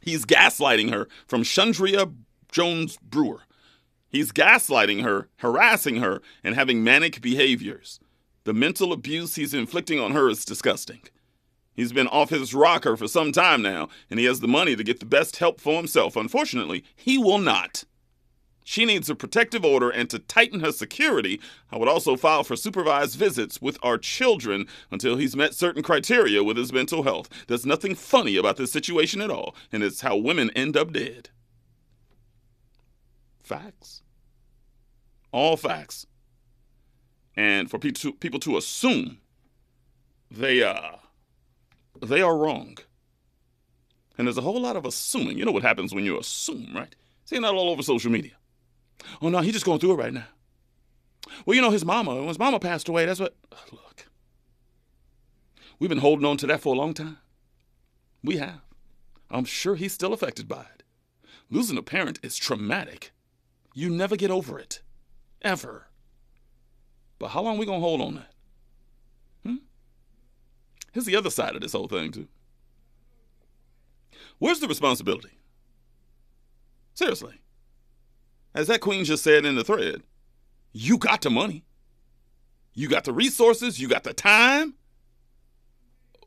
He's gaslighting her from Chandria Jones Brewer. He's gaslighting her, harassing her, and having manic behaviors. The mental abuse he's inflicting on her is disgusting. He's been off his rocker for some time now, and he has the money to get the best help for himself. Unfortunately, he will not. She needs a protective order and to tighten her security. I would also file for supervised visits with our children until he's met certain criteria with his mental health. There's nothing funny about this situation at all, and it's how women end up dead. Facts. All facts. And for people to, assume they uh they are wrong. And there's a whole lot of assuming. You know what happens when you assume, right? Seeing that all over social media. Oh no, he's just going through it right now. Well, you know his mama. When his mama passed away, that's what. Look, we've been holding on to that for a long time. We have. I'm sure he's still affected by it. Losing a parent is traumatic. You never get over it. Ever. But how long we gonna hold on that? Hmm? Here's the other side of this whole thing, too. Where's the responsibility? Seriously. As that queen just said in the thread, you got the money. You got the resources, you got the time.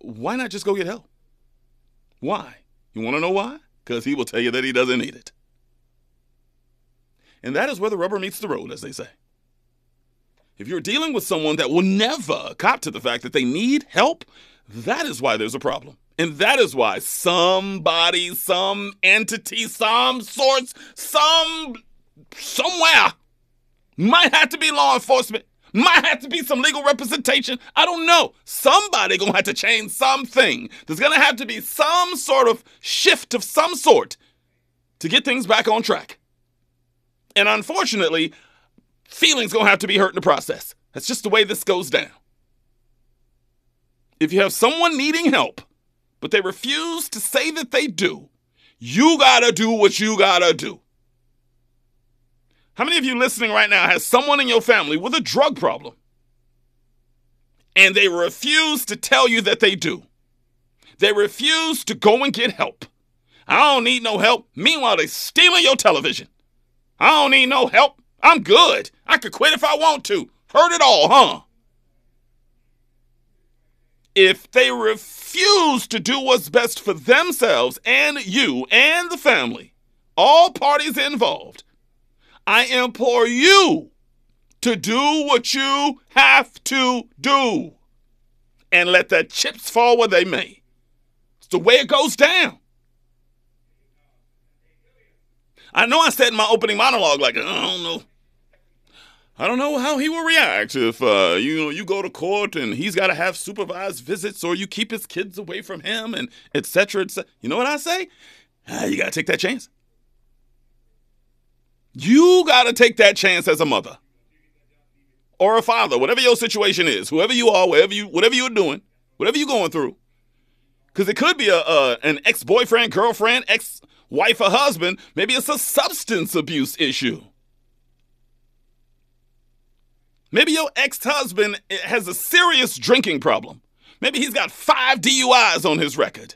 Why not just go get help? Why? You want to know why? Because he will tell you that he doesn't need it. And that is where the rubber meets the road, as they say. If you're dealing with someone that will never cop to the fact that they need help, that is why there's a problem. And that is why somebody, some entity, some source, some somewhere might have to be law enforcement, might have to be some legal representation. I don't know. Somebody gonna have to change something. There's gonna have to be some sort of shift of some sort to get things back on track. And unfortunately, feelings gonna have to be hurt in the process. That's just the way this goes down. If you have someone needing help, but they refuse to say that they do, you gotta do what you gotta do. How many of you listening right now has someone in your family with a drug problem? And they refuse to tell you that they do. They refuse to go and get help. I don't need no help. Meanwhile, they stealing your television. I don't need no help. I'm good. I could quit if I want to. Heard it all, huh? If they refuse to do what's best for themselves and you and the family, all parties involved, I implore you to do what you have to do and let the chips fall where they may. It's the way it goes down. I know I said in my opening monologue, like, I don't know. I don't know how he will react if uh, you know you go to court and he's got to have supervised visits or you keep his kids away from him and etc. Et you know what I say? Ah, you got to take that chance. You got to take that chance as a mother or a father, whatever your situation is, whoever you are, whatever you whatever you're doing, whatever you're going through. Because it could be a, an ex boyfriend, girlfriend, ex wife, or husband. Maybe it's a substance abuse issue. Maybe your ex husband eh, has a serious drinking problem. Maybe he's got five DUIs on his record.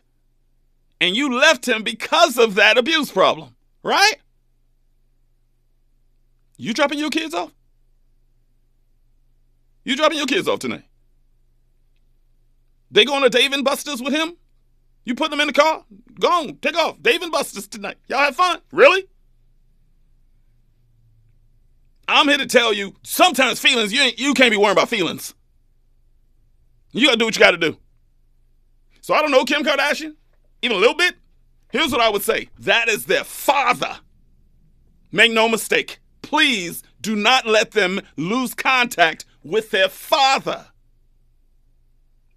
And you left him because of that abuse problem, right? You dropping your kids off? You dropping your kids off tonight? They going to Dave and Buster's with him? You put them in the car? Go on, take off. Dave and Buster's tonight. Y'all have fun. Really? I'm here to tell you, sometimes feelings, you you can't be worrying about feelings. You gotta do what you gotta do. So I don't know Kim Kardashian, even a little bit. Here's what I would say. That is their father. Make no mistake. Please do not let them lose contact with their father.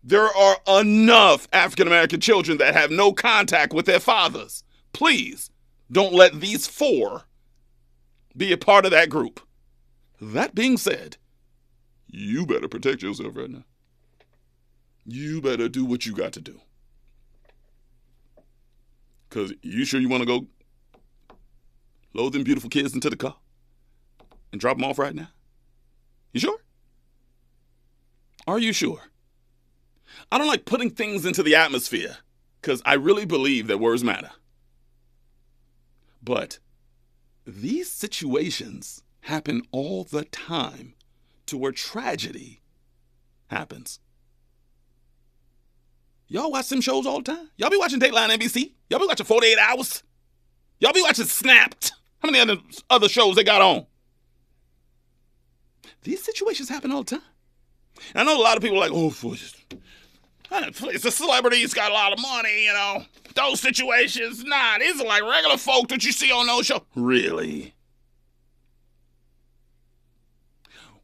There are enough African American children that have no contact with their fathers. Please don't let these four be a part of that group. That being said, you better protect yourself right now. You better do what you got to do. Because you sure you want to go load them beautiful kids into the car and drop them off right now? You sure? Are you sure? I don't like putting things into the atmosphere because I really believe that words matter. But these situations happen all the time to where tragedy happens. Y'all watch them shows all the time? Y'all be watching Dateline NBC? Y'all be watching 48 Hours? Y'all be watching Snapped? How many other, other shows they got on? These situations happen all the time. I know a lot of people are like, oh, please, the celebrities got a lot of money, you know. Those situations, nah, these are like regular folk that you see on those shows. Really?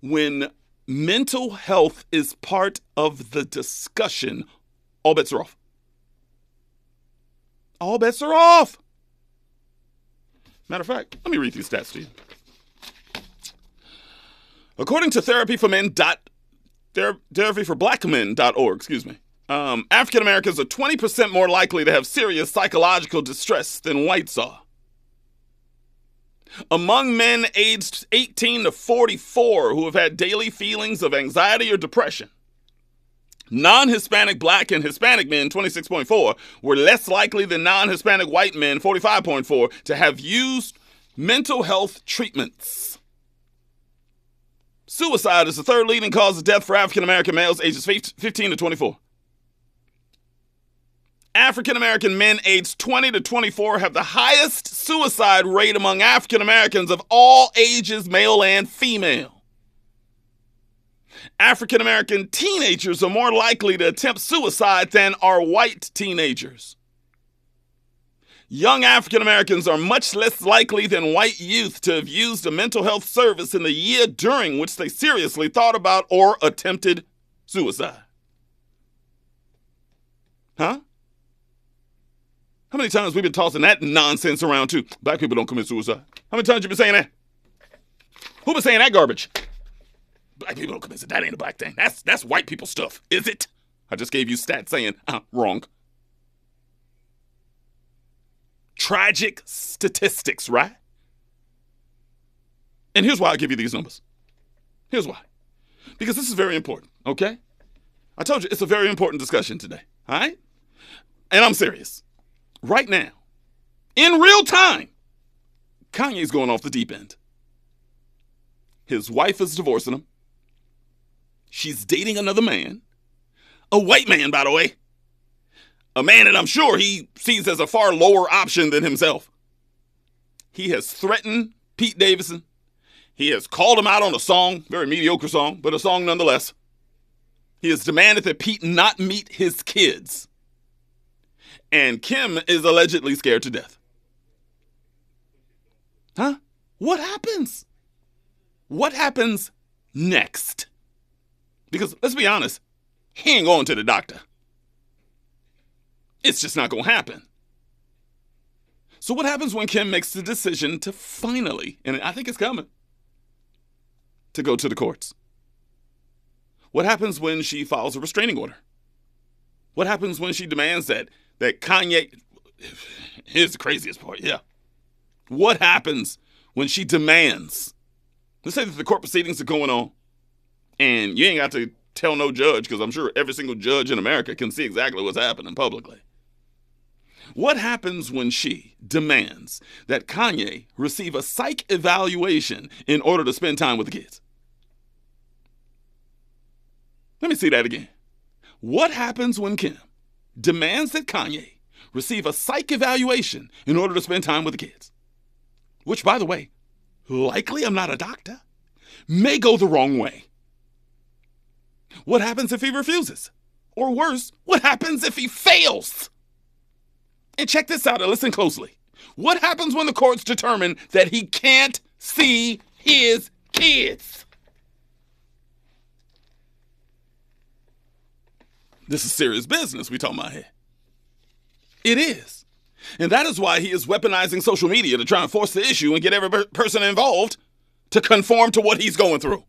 when mental health is part of the discussion, all bets are off. All bets are off. Matter of fact, let me read these stats to you. According to therapyformen. Dot, ther- therapyforblackmen.org, excuse me, um, African Americans are 20% more likely to have serious psychological distress than whites are. Among men aged 18 to 44 who have had daily feelings of anxiety or depression, non Hispanic black and Hispanic men, 26.4, were less likely than non Hispanic white men, 45.4, to have used mental health treatments. Suicide is the third leading cause of death for African American males ages 15 to 24. African American men aged 20 to 24 have the highest suicide rate among African Americans of all ages, male and female. African American teenagers are more likely to attempt suicide than are white teenagers. Young African Americans are much less likely than white youth to have used a mental health service in the year during which they seriously thought about or attempted suicide. Huh? How many times we been tossing that nonsense around too? Black people don't commit suicide. How many times you been saying that? Who been saying that garbage? Black people don't commit suicide. That ain't a black thing. That's that's white people stuff. Is it? I just gave you stats saying uh, wrong. Tragic statistics, right? And here's why I give you these numbers. Here's why. Because this is very important, okay? I told you it's a very important discussion today, all right? And I'm serious right now, in real time, Kanye's going off the deep end. His wife is divorcing him. She's dating another man. A white man, by the way. A man that I'm sure he sees as a far lower option than himself. He has threatened Pete Davidson. He has called him out on a song, very mediocre song, but a song nonetheless. He has demanded that Pete not meet his kids and Kim is allegedly scared to death. Huh? What happens? What happens next? Because let's be honest, he ain't going to the doctor. It's just not going to happen. So, what happens when Kim makes the decision to finally, and I think it's coming, to go to the courts? What happens when she files a restraining order? What happens when she demands that that Kanye. Here's the craziest part. Yeah. What happens when she demands? Let's say that the court proceedings are going on, and you ain't got to tell no judge because I'm sure every single judge in America can see exactly what's happening publicly. What happens when she demands that Kanye receive a psych evaluation in order to spend time with the kids? Let me see that again. What happens when Kim demands that Kanye receive a psych evaluation in order to spend time with the kids. Which, by the way, likely I'm not a doctor, may go the wrong way. What happens if he refuses? Or worse, what happens if he fails? And check this out and listen closely. What happens when the courts determine that he can't see his kids? This is serious business we talking about here. It is. And that is why he is weaponizing social media to try and force the issue and get every person involved to conform to what he's going through.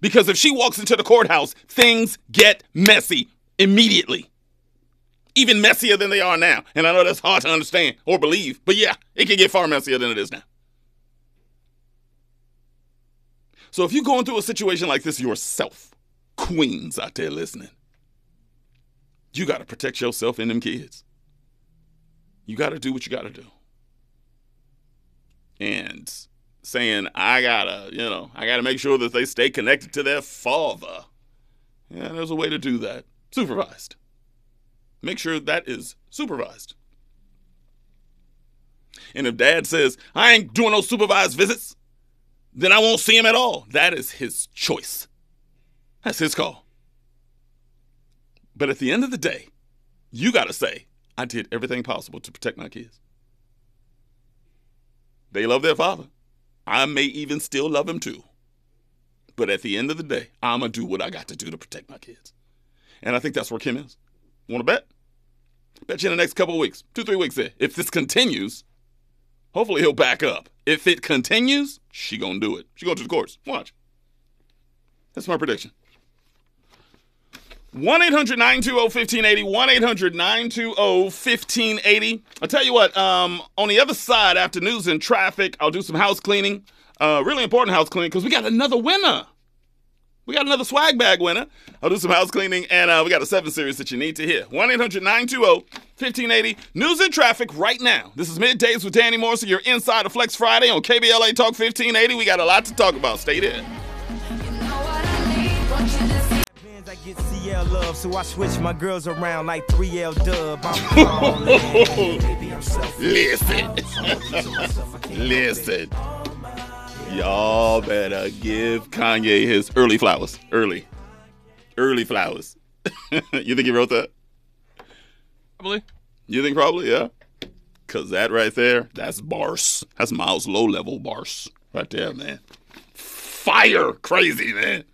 Because if she walks into the courthouse, things get messy immediately. Even messier than they are now. And I know that's hard to understand or believe, but yeah, it can get far messier than it is now. So if you're going through a situation like this yourself, queens out there listening, you got to protect yourself and them kids. You got to do what you got to do. And saying, I got to, you know, I got to make sure that they stay connected to their father. Yeah, there's a way to do that. Supervised. Make sure that is supervised. And if dad says, I ain't doing no supervised visits, then I won't see him at all. That is his choice. That's his call. But at the end of the day, you got to say, I did everything possible to protect my kids. They love their father. I may even still love him too. But at the end of the day, I'm going to do what I got to do to protect my kids. And I think that's where Kim is. Want to bet? Bet you in the next couple weeks, two, three weeks. If this continues, hopefully he'll back up. If it continues, she gonna do it. She going to the courts. Watch. That's my prediction. 1 800 920 1580. 1 800 920 1580. I'll tell you what, um, on the other side, after news and traffic, I'll do some house cleaning. Uh, really important house cleaning because we got another winner. We got another swag bag winner. I'll do some house cleaning, and uh, we got a 7 series that you need to hear. 1 800 920 1580. News and traffic right now. This is Middays with Danny Morrison. You're inside of Flex Friday on KBLA Talk 1580. We got a lot to talk about. Stay there. I get CL love, so I switch my girls around like 3L dub. I'm [LAUGHS] falling. Baby, I'm selfish. Listen. Listen. Y'all better give Kanye his early flowers. Early. Early flowers. [LAUGHS] you think he wrote that? Probably. You think probably, yeah? Cause that right there, that's bars. That's Miles low level bars. Right there, man. Fire! Crazy, man.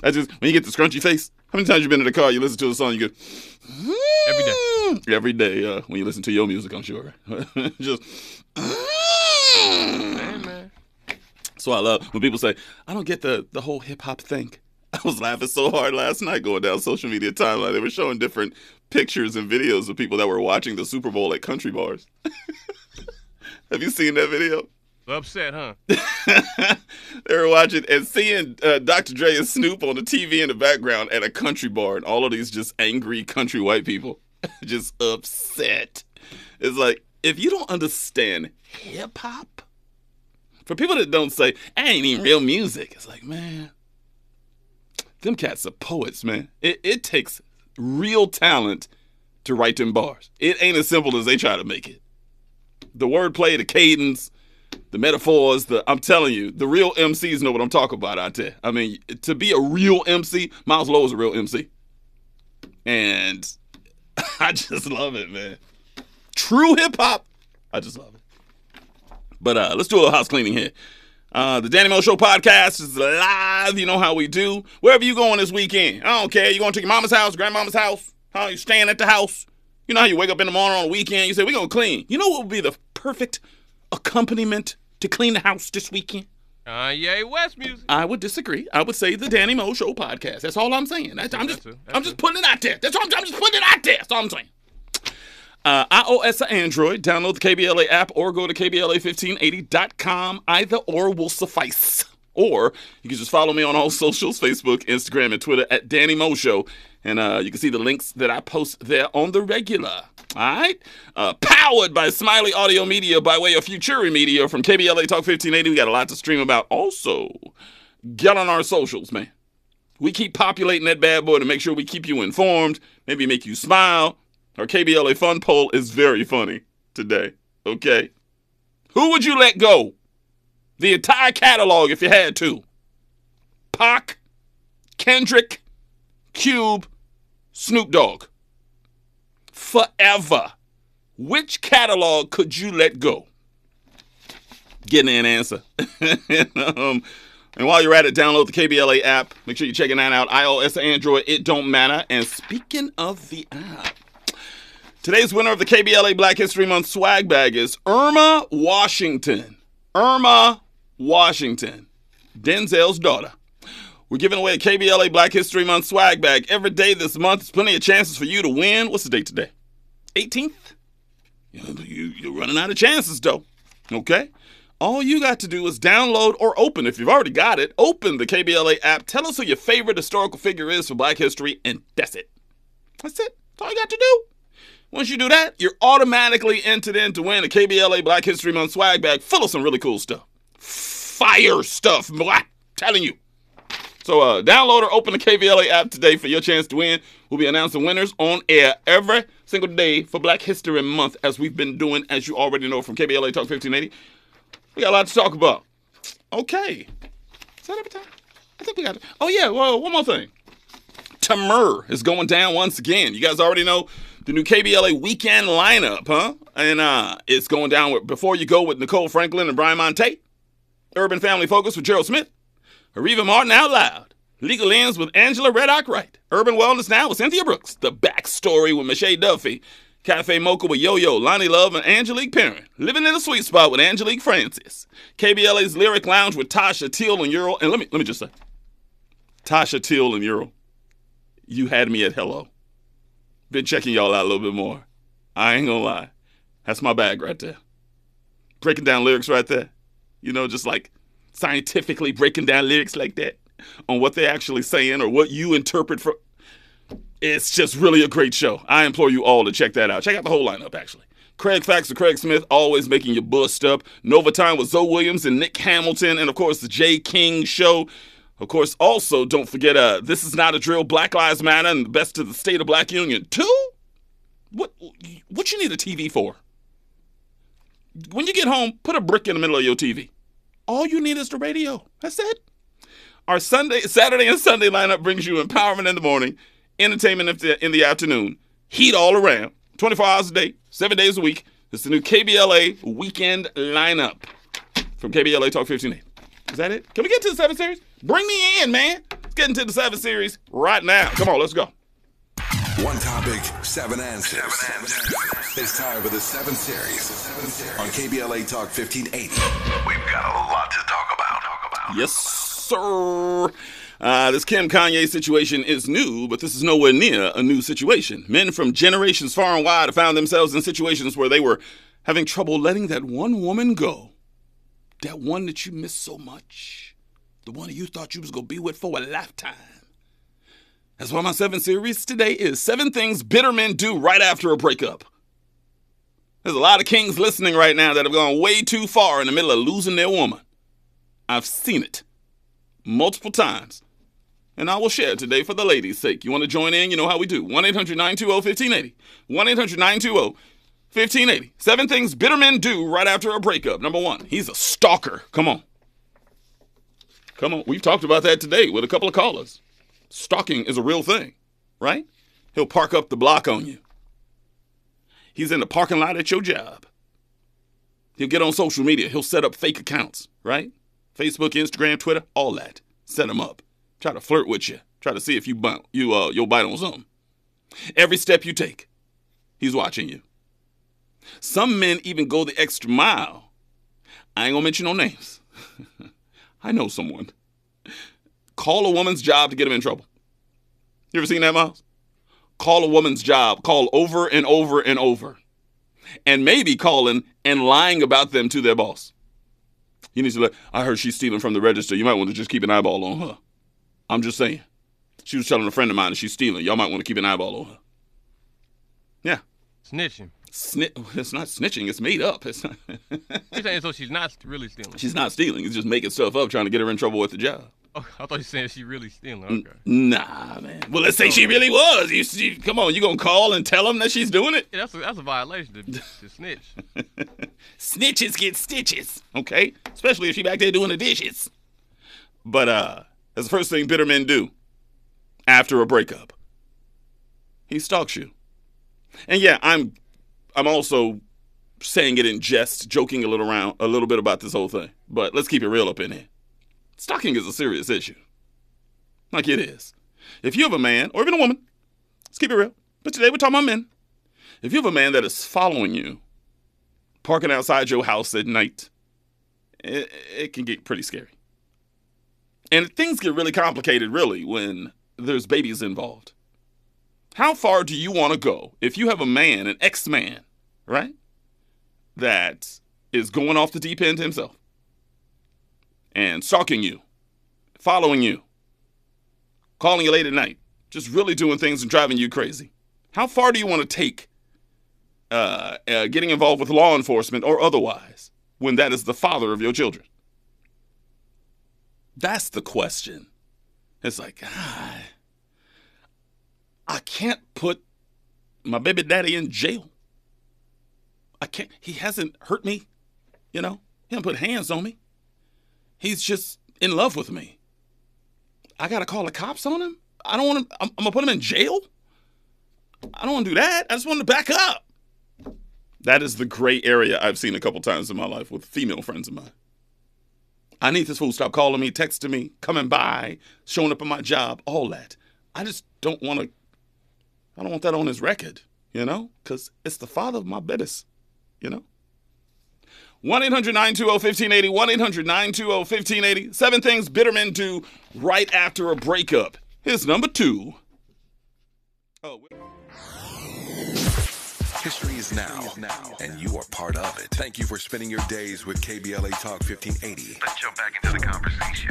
That's just when you get the scrunchy face. How many times you been in the car, you listen to a song, you go Every day. every day, uh, when you listen to your music, I'm sure. [LAUGHS] just man. So I love when people say, I don't get the, the whole hip hop thing. [LAUGHS] I was laughing so hard last night going down social media timeline. They were showing different pictures and videos of people that were watching the Super Bowl at country bars. [LAUGHS] Have you seen that video? Upset, huh? [LAUGHS] they were watching and seeing uh, Dr. Dre and Snoop on the TV in the background at a country bar, and all of these just angry country white people, just upset. It's like if you don't understand hip hop, for people that don't say "I ain't even real music," it's like man, them cats are poets, man. It it takes real talent to write them bars. It ain't as simple as they try to make it. The wordplay, the cadence the metaphors, the I'm telling you, the real MCs know what I'm talking about out there. I mean, to be a real MC, Miles Lowe is a real MC. And [LAUGHS] I just love it, man. True hip hop. I just love it. But uh let's do a little house cleaning here. Uh, the Danny Mo Show podcast is live. You know how we do. Wherever you going this weekend, I don't care. You going to your mama's house, grandmama's house? How you staying at the house? You know how you wake up in the morning on the weekend, you say, we're going to clean. You know what would be the perfect accompaniment to clean the house this weekend? Kanye West music. I would disagree. I would say the Danny Mo Show podcast. That's all I'm saying. That's, I'm just, That's I'm just putting it out there. That's all I'm, I'm just putting it out there. That's all I'm saying. Uh, iOS or Android, download the KBLA app or go to KBLA1580.com. Either or will suffice. Or you can just follow me on all [LAUGHS] socials Facebook, Instagram, and Twitter at Danny Mo Show. And uh, you can see the links that I post there on the regular. All right? Uh, powered by Smiley Audio Media by way of Futuri Media from KBLA Talk 1580. We got a lot to stream about. Also, get on our socials, man. We keep populating that bad boy to make sure we keep you informed, maybe make you smile. Our KBLA Fun Poll is very funny today, okay? Who would you let go? The entire catalog if you had to. Pac, Kendrick, Cube, Snoop Dogg. Forever. Which catalog could you let go? Getting an answer. [LAUGHS] um, and while you're at it, download the KBLA app. Make sure you're checking that out. iOS Android, it don't matter. And speaking of the app, today's winner of the KBLA Black History Month swag bag is Irma Washington. Irma Washington, Denzel's daughter. We're giving away a KBLA Black History Month swag bag every day this month. There's plenty of chances for you to win. What's the date today? 18th? You- you- You're running out of chances, though. Okay? All you got to do is download or open, if you've already got it, open the KBLA app. Tell us who your favorite historical figure is for Black History, and that's it. That's it. That's all you got to do. Once you do that, you're automatically entered in to win a KBLA Black History Month swag bag full of some really cool stuff. Fire stuff. I'm telling you. So uh, download or open the KBLA app today for your chance to win. We'll be announcing winners on air every single day for Black History Month, as we've been doing, as you already know from KBLA Talk 1580. We got a lot to talk about. Okay. Is that every time? I think we got. It. Oh yeah. Well, one more thing. Tamur is going down once again. You guys already know the new KBLA weekend lineup, huh? And uh, it's going down with Before You Go with Nicole Franklin and Brian Monte, Urban Family Focus with Gerald Smith, Areva Martin Out Loud, Legal Ends with Angela Red Wright, Urban Wellness Now with Cynthia Brooks, The Backstory with Michelle Duffy, Cafe Mocha with Yo Yo, Loni Love, and Angelique Perrin, Living in a Sweet Spot with Angelique Francis, KBLA's Lyric Lounge with Tasha Teal and Euro, and let me let me just say, Tasha Teal and Euro. you had me at hello. Been checking y'all out a little bit more. I ain't gonna lie. That's my bag right there. Breaking down lyrics right there. You know, just like scientifically breaking down lyrics like that on what they're actually saying or what you interpret from. It's just really a great show. I implore you all to check that out. Check out the whole lineup, actually. Craig Facts and Craig Smith, always making you bust up. Nova Time with Zoe Williams and Nick Hamilton, and of course, the Jay King Show. Of course, also don't forget, uh, this is not a drill. Black Lives Matter and the best of the state of Black Union. Two? What? What you need a TV for? When you get home, put a brick in the middle of your TV. All you need is the radio. That's it. Our Sunday, Saturday, and Sunday lineup brings you empowerment in the morning, entertainment in the, afternoon, heat all around, 24 hours a day, seven days a week. It's the new KBLA weekend lineup from KBLA Talk 1580. Is that it? Can we get to the seven series? Bring me in, man. Let's get into the seven series right now. Come on, let's go. One topic, seven answers. It's time for the seven series on KBLA Talk 1580. We've got a lot to talk about. Talk about. Yes, sir. Uh, this Kim Kanye situation is new, but this is nowhere near a new situation. Men from generations far and wide have found themselves in situations where they were having trouble letting that one woman go. That one that you miss so much. The one that you thought you was going to be with for a lifetime. That's why my seven series today is seven things bitter men do right after a breakup. There's a lot of kings listening right now that have gone way too far in the middle of losing their woman. I've seen it multiple times. And I will share today for the ladies' sake. You want to join in? You know how we do. 1 800 920 1580. 1 800 920 1580. Seven things bitter men do right after a breakup. Number one, he's a stalker. Come on. Come on. We've talked about that today with a couple of callers. Stalking is a real thing, right? He'll park up the block on you. He's in the parking lot at your job. He'll get on social media. He'll set up fake accounts, right? Facebook, Instagram, Twitter, all that. Set them up. Try to flirt with you. Try to see if you bite, you uh you'll bite on something. Every step you take, he's watching you. Some men even go the extra mile. I ain't gonna mention no names. [LAUGHS] I know someone. Call a woman's job to get him in trouble. You ever seen that, Miles? Call a woman's job, call over and over and over. And maybe calling and lying about them to their boss. You need to let, I heard she's stealing from the register. You might want to just keep an eyeball on her. I'm just saying. She was telling a friend of mine that she's stealing. Y'all might want to keep an eyeball on her. Yeah. Snitching. It's not snitching, it's made up. It's not [LAUGHS] You're saying so she's not really stealing. she's not stealing, it's just making stuff up trying to get her in trouble with the job. Oh, I thought you were saying she really stealing. Okay. Nah, man. Well, let's say she really was. You, you come on, you gonna call and tell them that she's doing it? Yeah, that's a, that's a violation to, to snitch. [LAUGHS] Snitches get stitches, okay? Especially if she back there doing the dishes. But uh, that's the first thing bitter men do after a breakup. He stalks you. And yeah, I'm I'm also saying it in jest, joking a little around a little bit about this whole thing. But let's keep it real up in here. Stalking is a serious issue. Like it is. If you have a man, or even a woman, let's keep it real. But today we're talking about men. If you have a man that is following you, parking outside your house at night, it, it can get pretty scary. And things get really complicated, really, when there's babies involved. How far do you want to go if you have a man, an ex man, right, that is going off the deep end himself and stalking you, following you, calling you late at night, just really doing things and driving you crazy? How far do you want to take uh, uh, getting involved with law enforcement or otherwise when that is the father of your children? That's the question. It's like, ah, I can't put my baby daddy in jail. I can't, he hasn't hurt me, you know, he hasn't put hands on me. He's just in love with me. I got to call the cops on him? I don't want to, I'm, I'm to put him in jail? I don't want to do that. I just want to back up. That is the gray area I've seen a couple times in my life with female friends of mine. I need this fool to stop calling me, texting me, coming by, showing up at my job, all that. I just don't want to, I don't want that on his record, you know, because it's the father of my business, you know. 1 800 920 1580, 1 800 920 1580. Seven things bitter men do right after a breakup. Here's number two. Oh, we- History is now, and you are part of it. Thank you for spending your days with KBLA Talk 1580. Let's jump back into the conversation.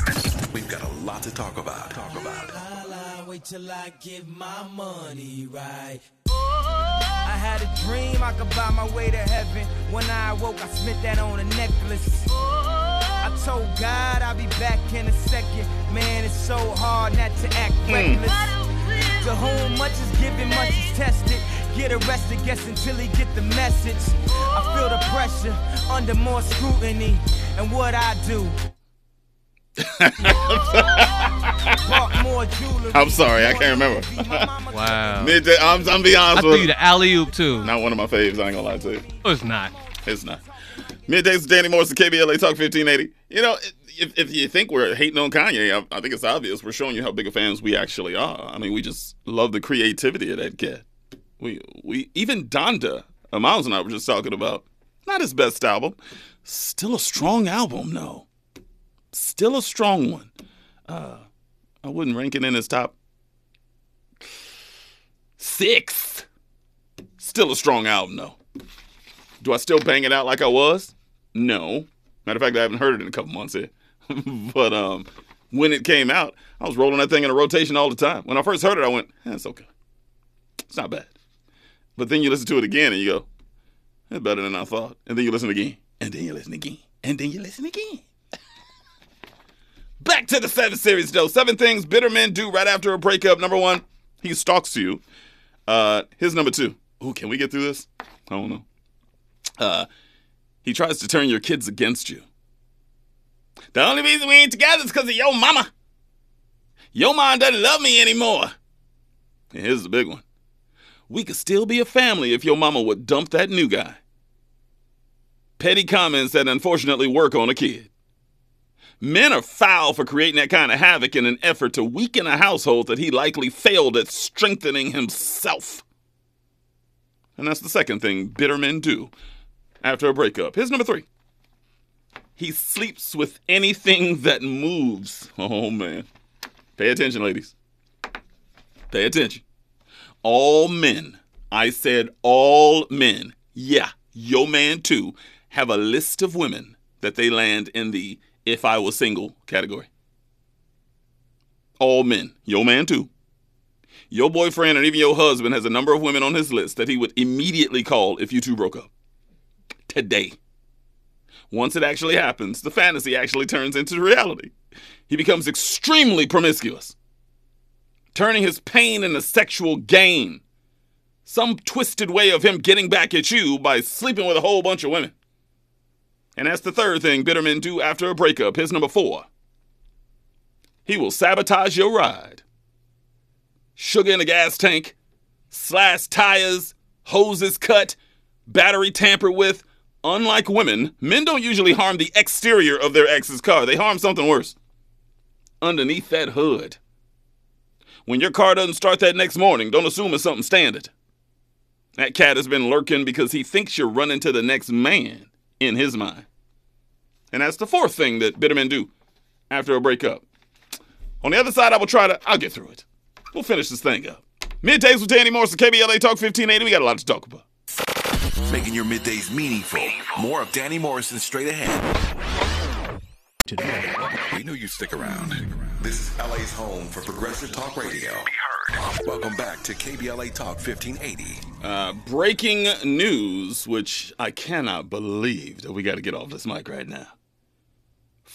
We've got a lot to talk about. Talk about. Wait till I get my money right. I had a dream I could buy my way to heaven. When I awoke, I spent that on a necklace. I told God I'll be back in a second. Man, it's so hard not to act reckless. To whom much is given, much is tested. Get arrested, guess until he get the message. I feel the pressure under more scrutiny. And what I do. Bought more jewelry. I'm sorry, I can't remember. [LAUGHS] Wow. Midday, I'm, I'm be I honest threw with you you. the alley oop too. Not one of my faves, I ain't gonna lie to you. No, it's not. It's not. Middays with Danny Morrison, KBLA Talk 1580. You know, if, if you think we're hating on Kanye, I, I think it's obvious. We're showing you how big of fans we actually are. I mean, we just love the creativity of that kid. We, we even Donda, Miles and I were just talking about, not his best album. Still a strong album, no. Still a strong one. Uh, I wouldn't rank it in his top six. Still a strong album, though. Do I still bang it out like I was? No. Matter of fact, I haven't heard it in a couple months here. [LAUGHS] but um, when it came out, I was rolling that thing in a rotation all the time. When I first heard it, I went, eh, okay. It's not bad." But then you listen to it again and you go, "It's better than I thought." And then you listen again, and then you listen again, and then you listen again. Back to the seven series though. Seven things bitter men do right after a breakup. Number one, he stalks you. Uh, here's number two. Ooh, can we get through this? I don't know. Uh, he tries to turn your kids against you. The only reason we ain't together is because of your mama. Your mom doesn't love me anymore. And here's the big one. We could still be a family if your mama would dump that new guy. Petty comments that unfortunately work on a kid. Men are foul for creating that kind of havoc in an effort to weaken a household that he likely failed at strengthening himself. And that's the second thing bitter men do after a breakup. Here's number three. He sleeps with anything that moves. Oh, man. Pay attention, ladies. Pay attention. All men, I said all men, yeah, your man too, have a list of women that they land in the if I was single category. All men, your man too. Your boyfriend and even your husband has a number of women on his list that he would immediately call if you two broke up. Today. Once it actually happens, the fantasy actually turns into reality. He becomes extremely promiscuous, turning his pain into sexual gain. Some twisted way of him getting back at you by sleeping with a whole bunch of women. And that's the third thing bitter men do after a breakup. Here's number four. He will sabotage your ride. Sugar in the gas tank, slash tires, hoses cut, battery tampered with. Unlike women, men don't usually harm the exterior of their ex's car. They harm something worse. Underneath that hood. When your car doesn't start that next morning, don't assume it's something standard. That cat has been lurking because he thinks you're running to the next man in his mind. And that's the fourth thing that bitter men do after a breakup. On the other side, I will try to, I'll get through it. We'll finish this thing up. Middays with Danny Morrison, KBLA Talk 1580. We got a lot to talk about. Making your middays meaningful. More of Danny Morrison straight ahead. today. We knew you'd stick around. This is LA's home for progressive talk radio. Welcome back to KBLA Talk 1580. Uh, breaking news, which I cannot believe that we got to get off this mic right now.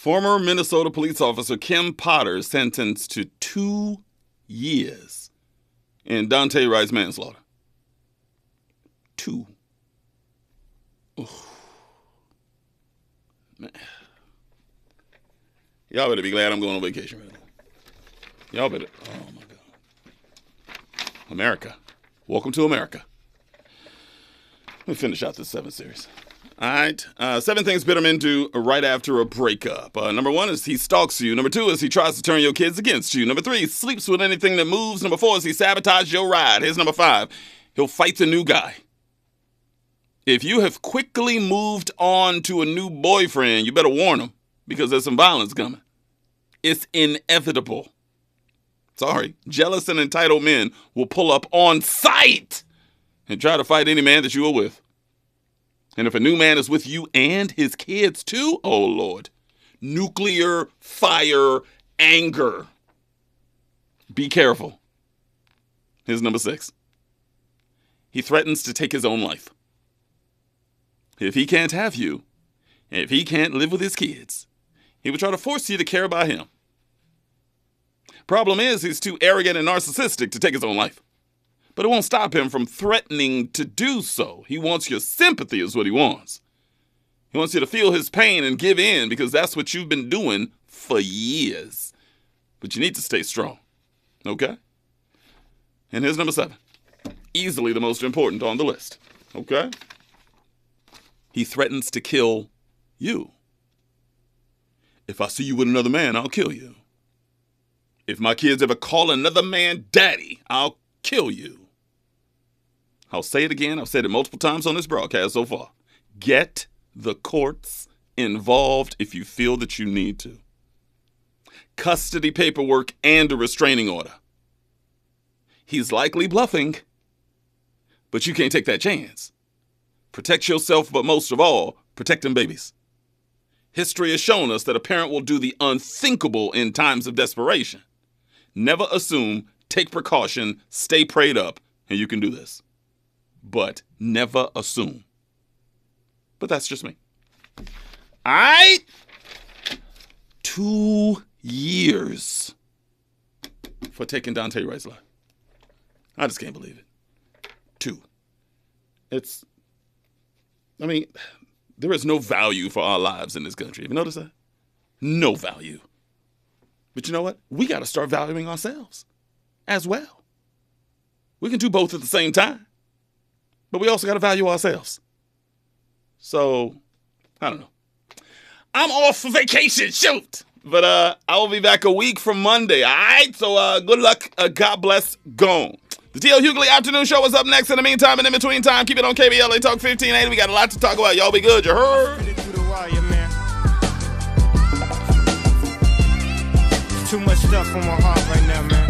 Former Minnesota police officer Kim Potter sentenced to two years in Daunte Wright's manslaughter. Two. Y'all better be glad I'm going on vacation right now. Y'all better. Oh my God. America. Welcome to America. Let me finish out this seven series. All right. Uh, seven things bitter men do right after a breakup. Uh, number one is he stalks you. Number two is he tries to turn your kids against you. Number three, sleeps with anything that moves. Number four is he sabotages your ride. Here's number five. He'll fight the new guy. If you have quickly moved on to a new boyfriend, you better warn him because there's some violence coming. It's inevitable. Sorry, jealous and entitled men will pull up on sight and try to fight any man that you are with. And if a new man is with you and his kids too, oh Lord, nuclear fire anger. Be careful. Here's number six. He threatens to take his own life. If he can't have you, if he can't live with his kids, he will try to force you to care about him. Problem is, he's too arrogant and narcissistic to take his own life. But it won't stop him from threatening to do so. He wants your sympathy, is what he wants. He wants you to feel his pain and give in because that's what you've been doing for years. But you need to stay strong. Okay? And here's number seven. Easily the most important on the list. Okay? He threatens to kill you. If I see you with another man, I'll kill you. If my kids ever call another man daddy, I'll kill you. I'll say it again. I've said it multiple times on this broadcast so far. Get the courts involved if you feel that you need to. Custody paperwork and a restraining order. He's likely bluffing, but you can't take that chance. Protect yourself, but most of all, protect them babies. History has shown us that a parent will do the unthinkable in times of desperation. Never assume, take precaution, stay prayed up, and you can do this. But never assume. But that's just me. All right. Two years for taking Daunte Wright's life. I just can't believe it. Two. It's, I mean, there is no value for our lives in this country. Have you noticed that? No value. But you know what? We got to start valuing ourselves as well. We can do both at the same time, but we also got to value ourselves. So, I don't know. I'm off for vacation. Shoot. But uh, I will be back a week from Monday. All right. So uh, good luck. Uh, God bless. Gone. The DL Hughley Afternoon Show is up next. In the meantime and in between time, keep it on KBLA Talk 1580. We got a lot to talk about. Y'all be good. You heard? Too much stuff on my heart right now, man.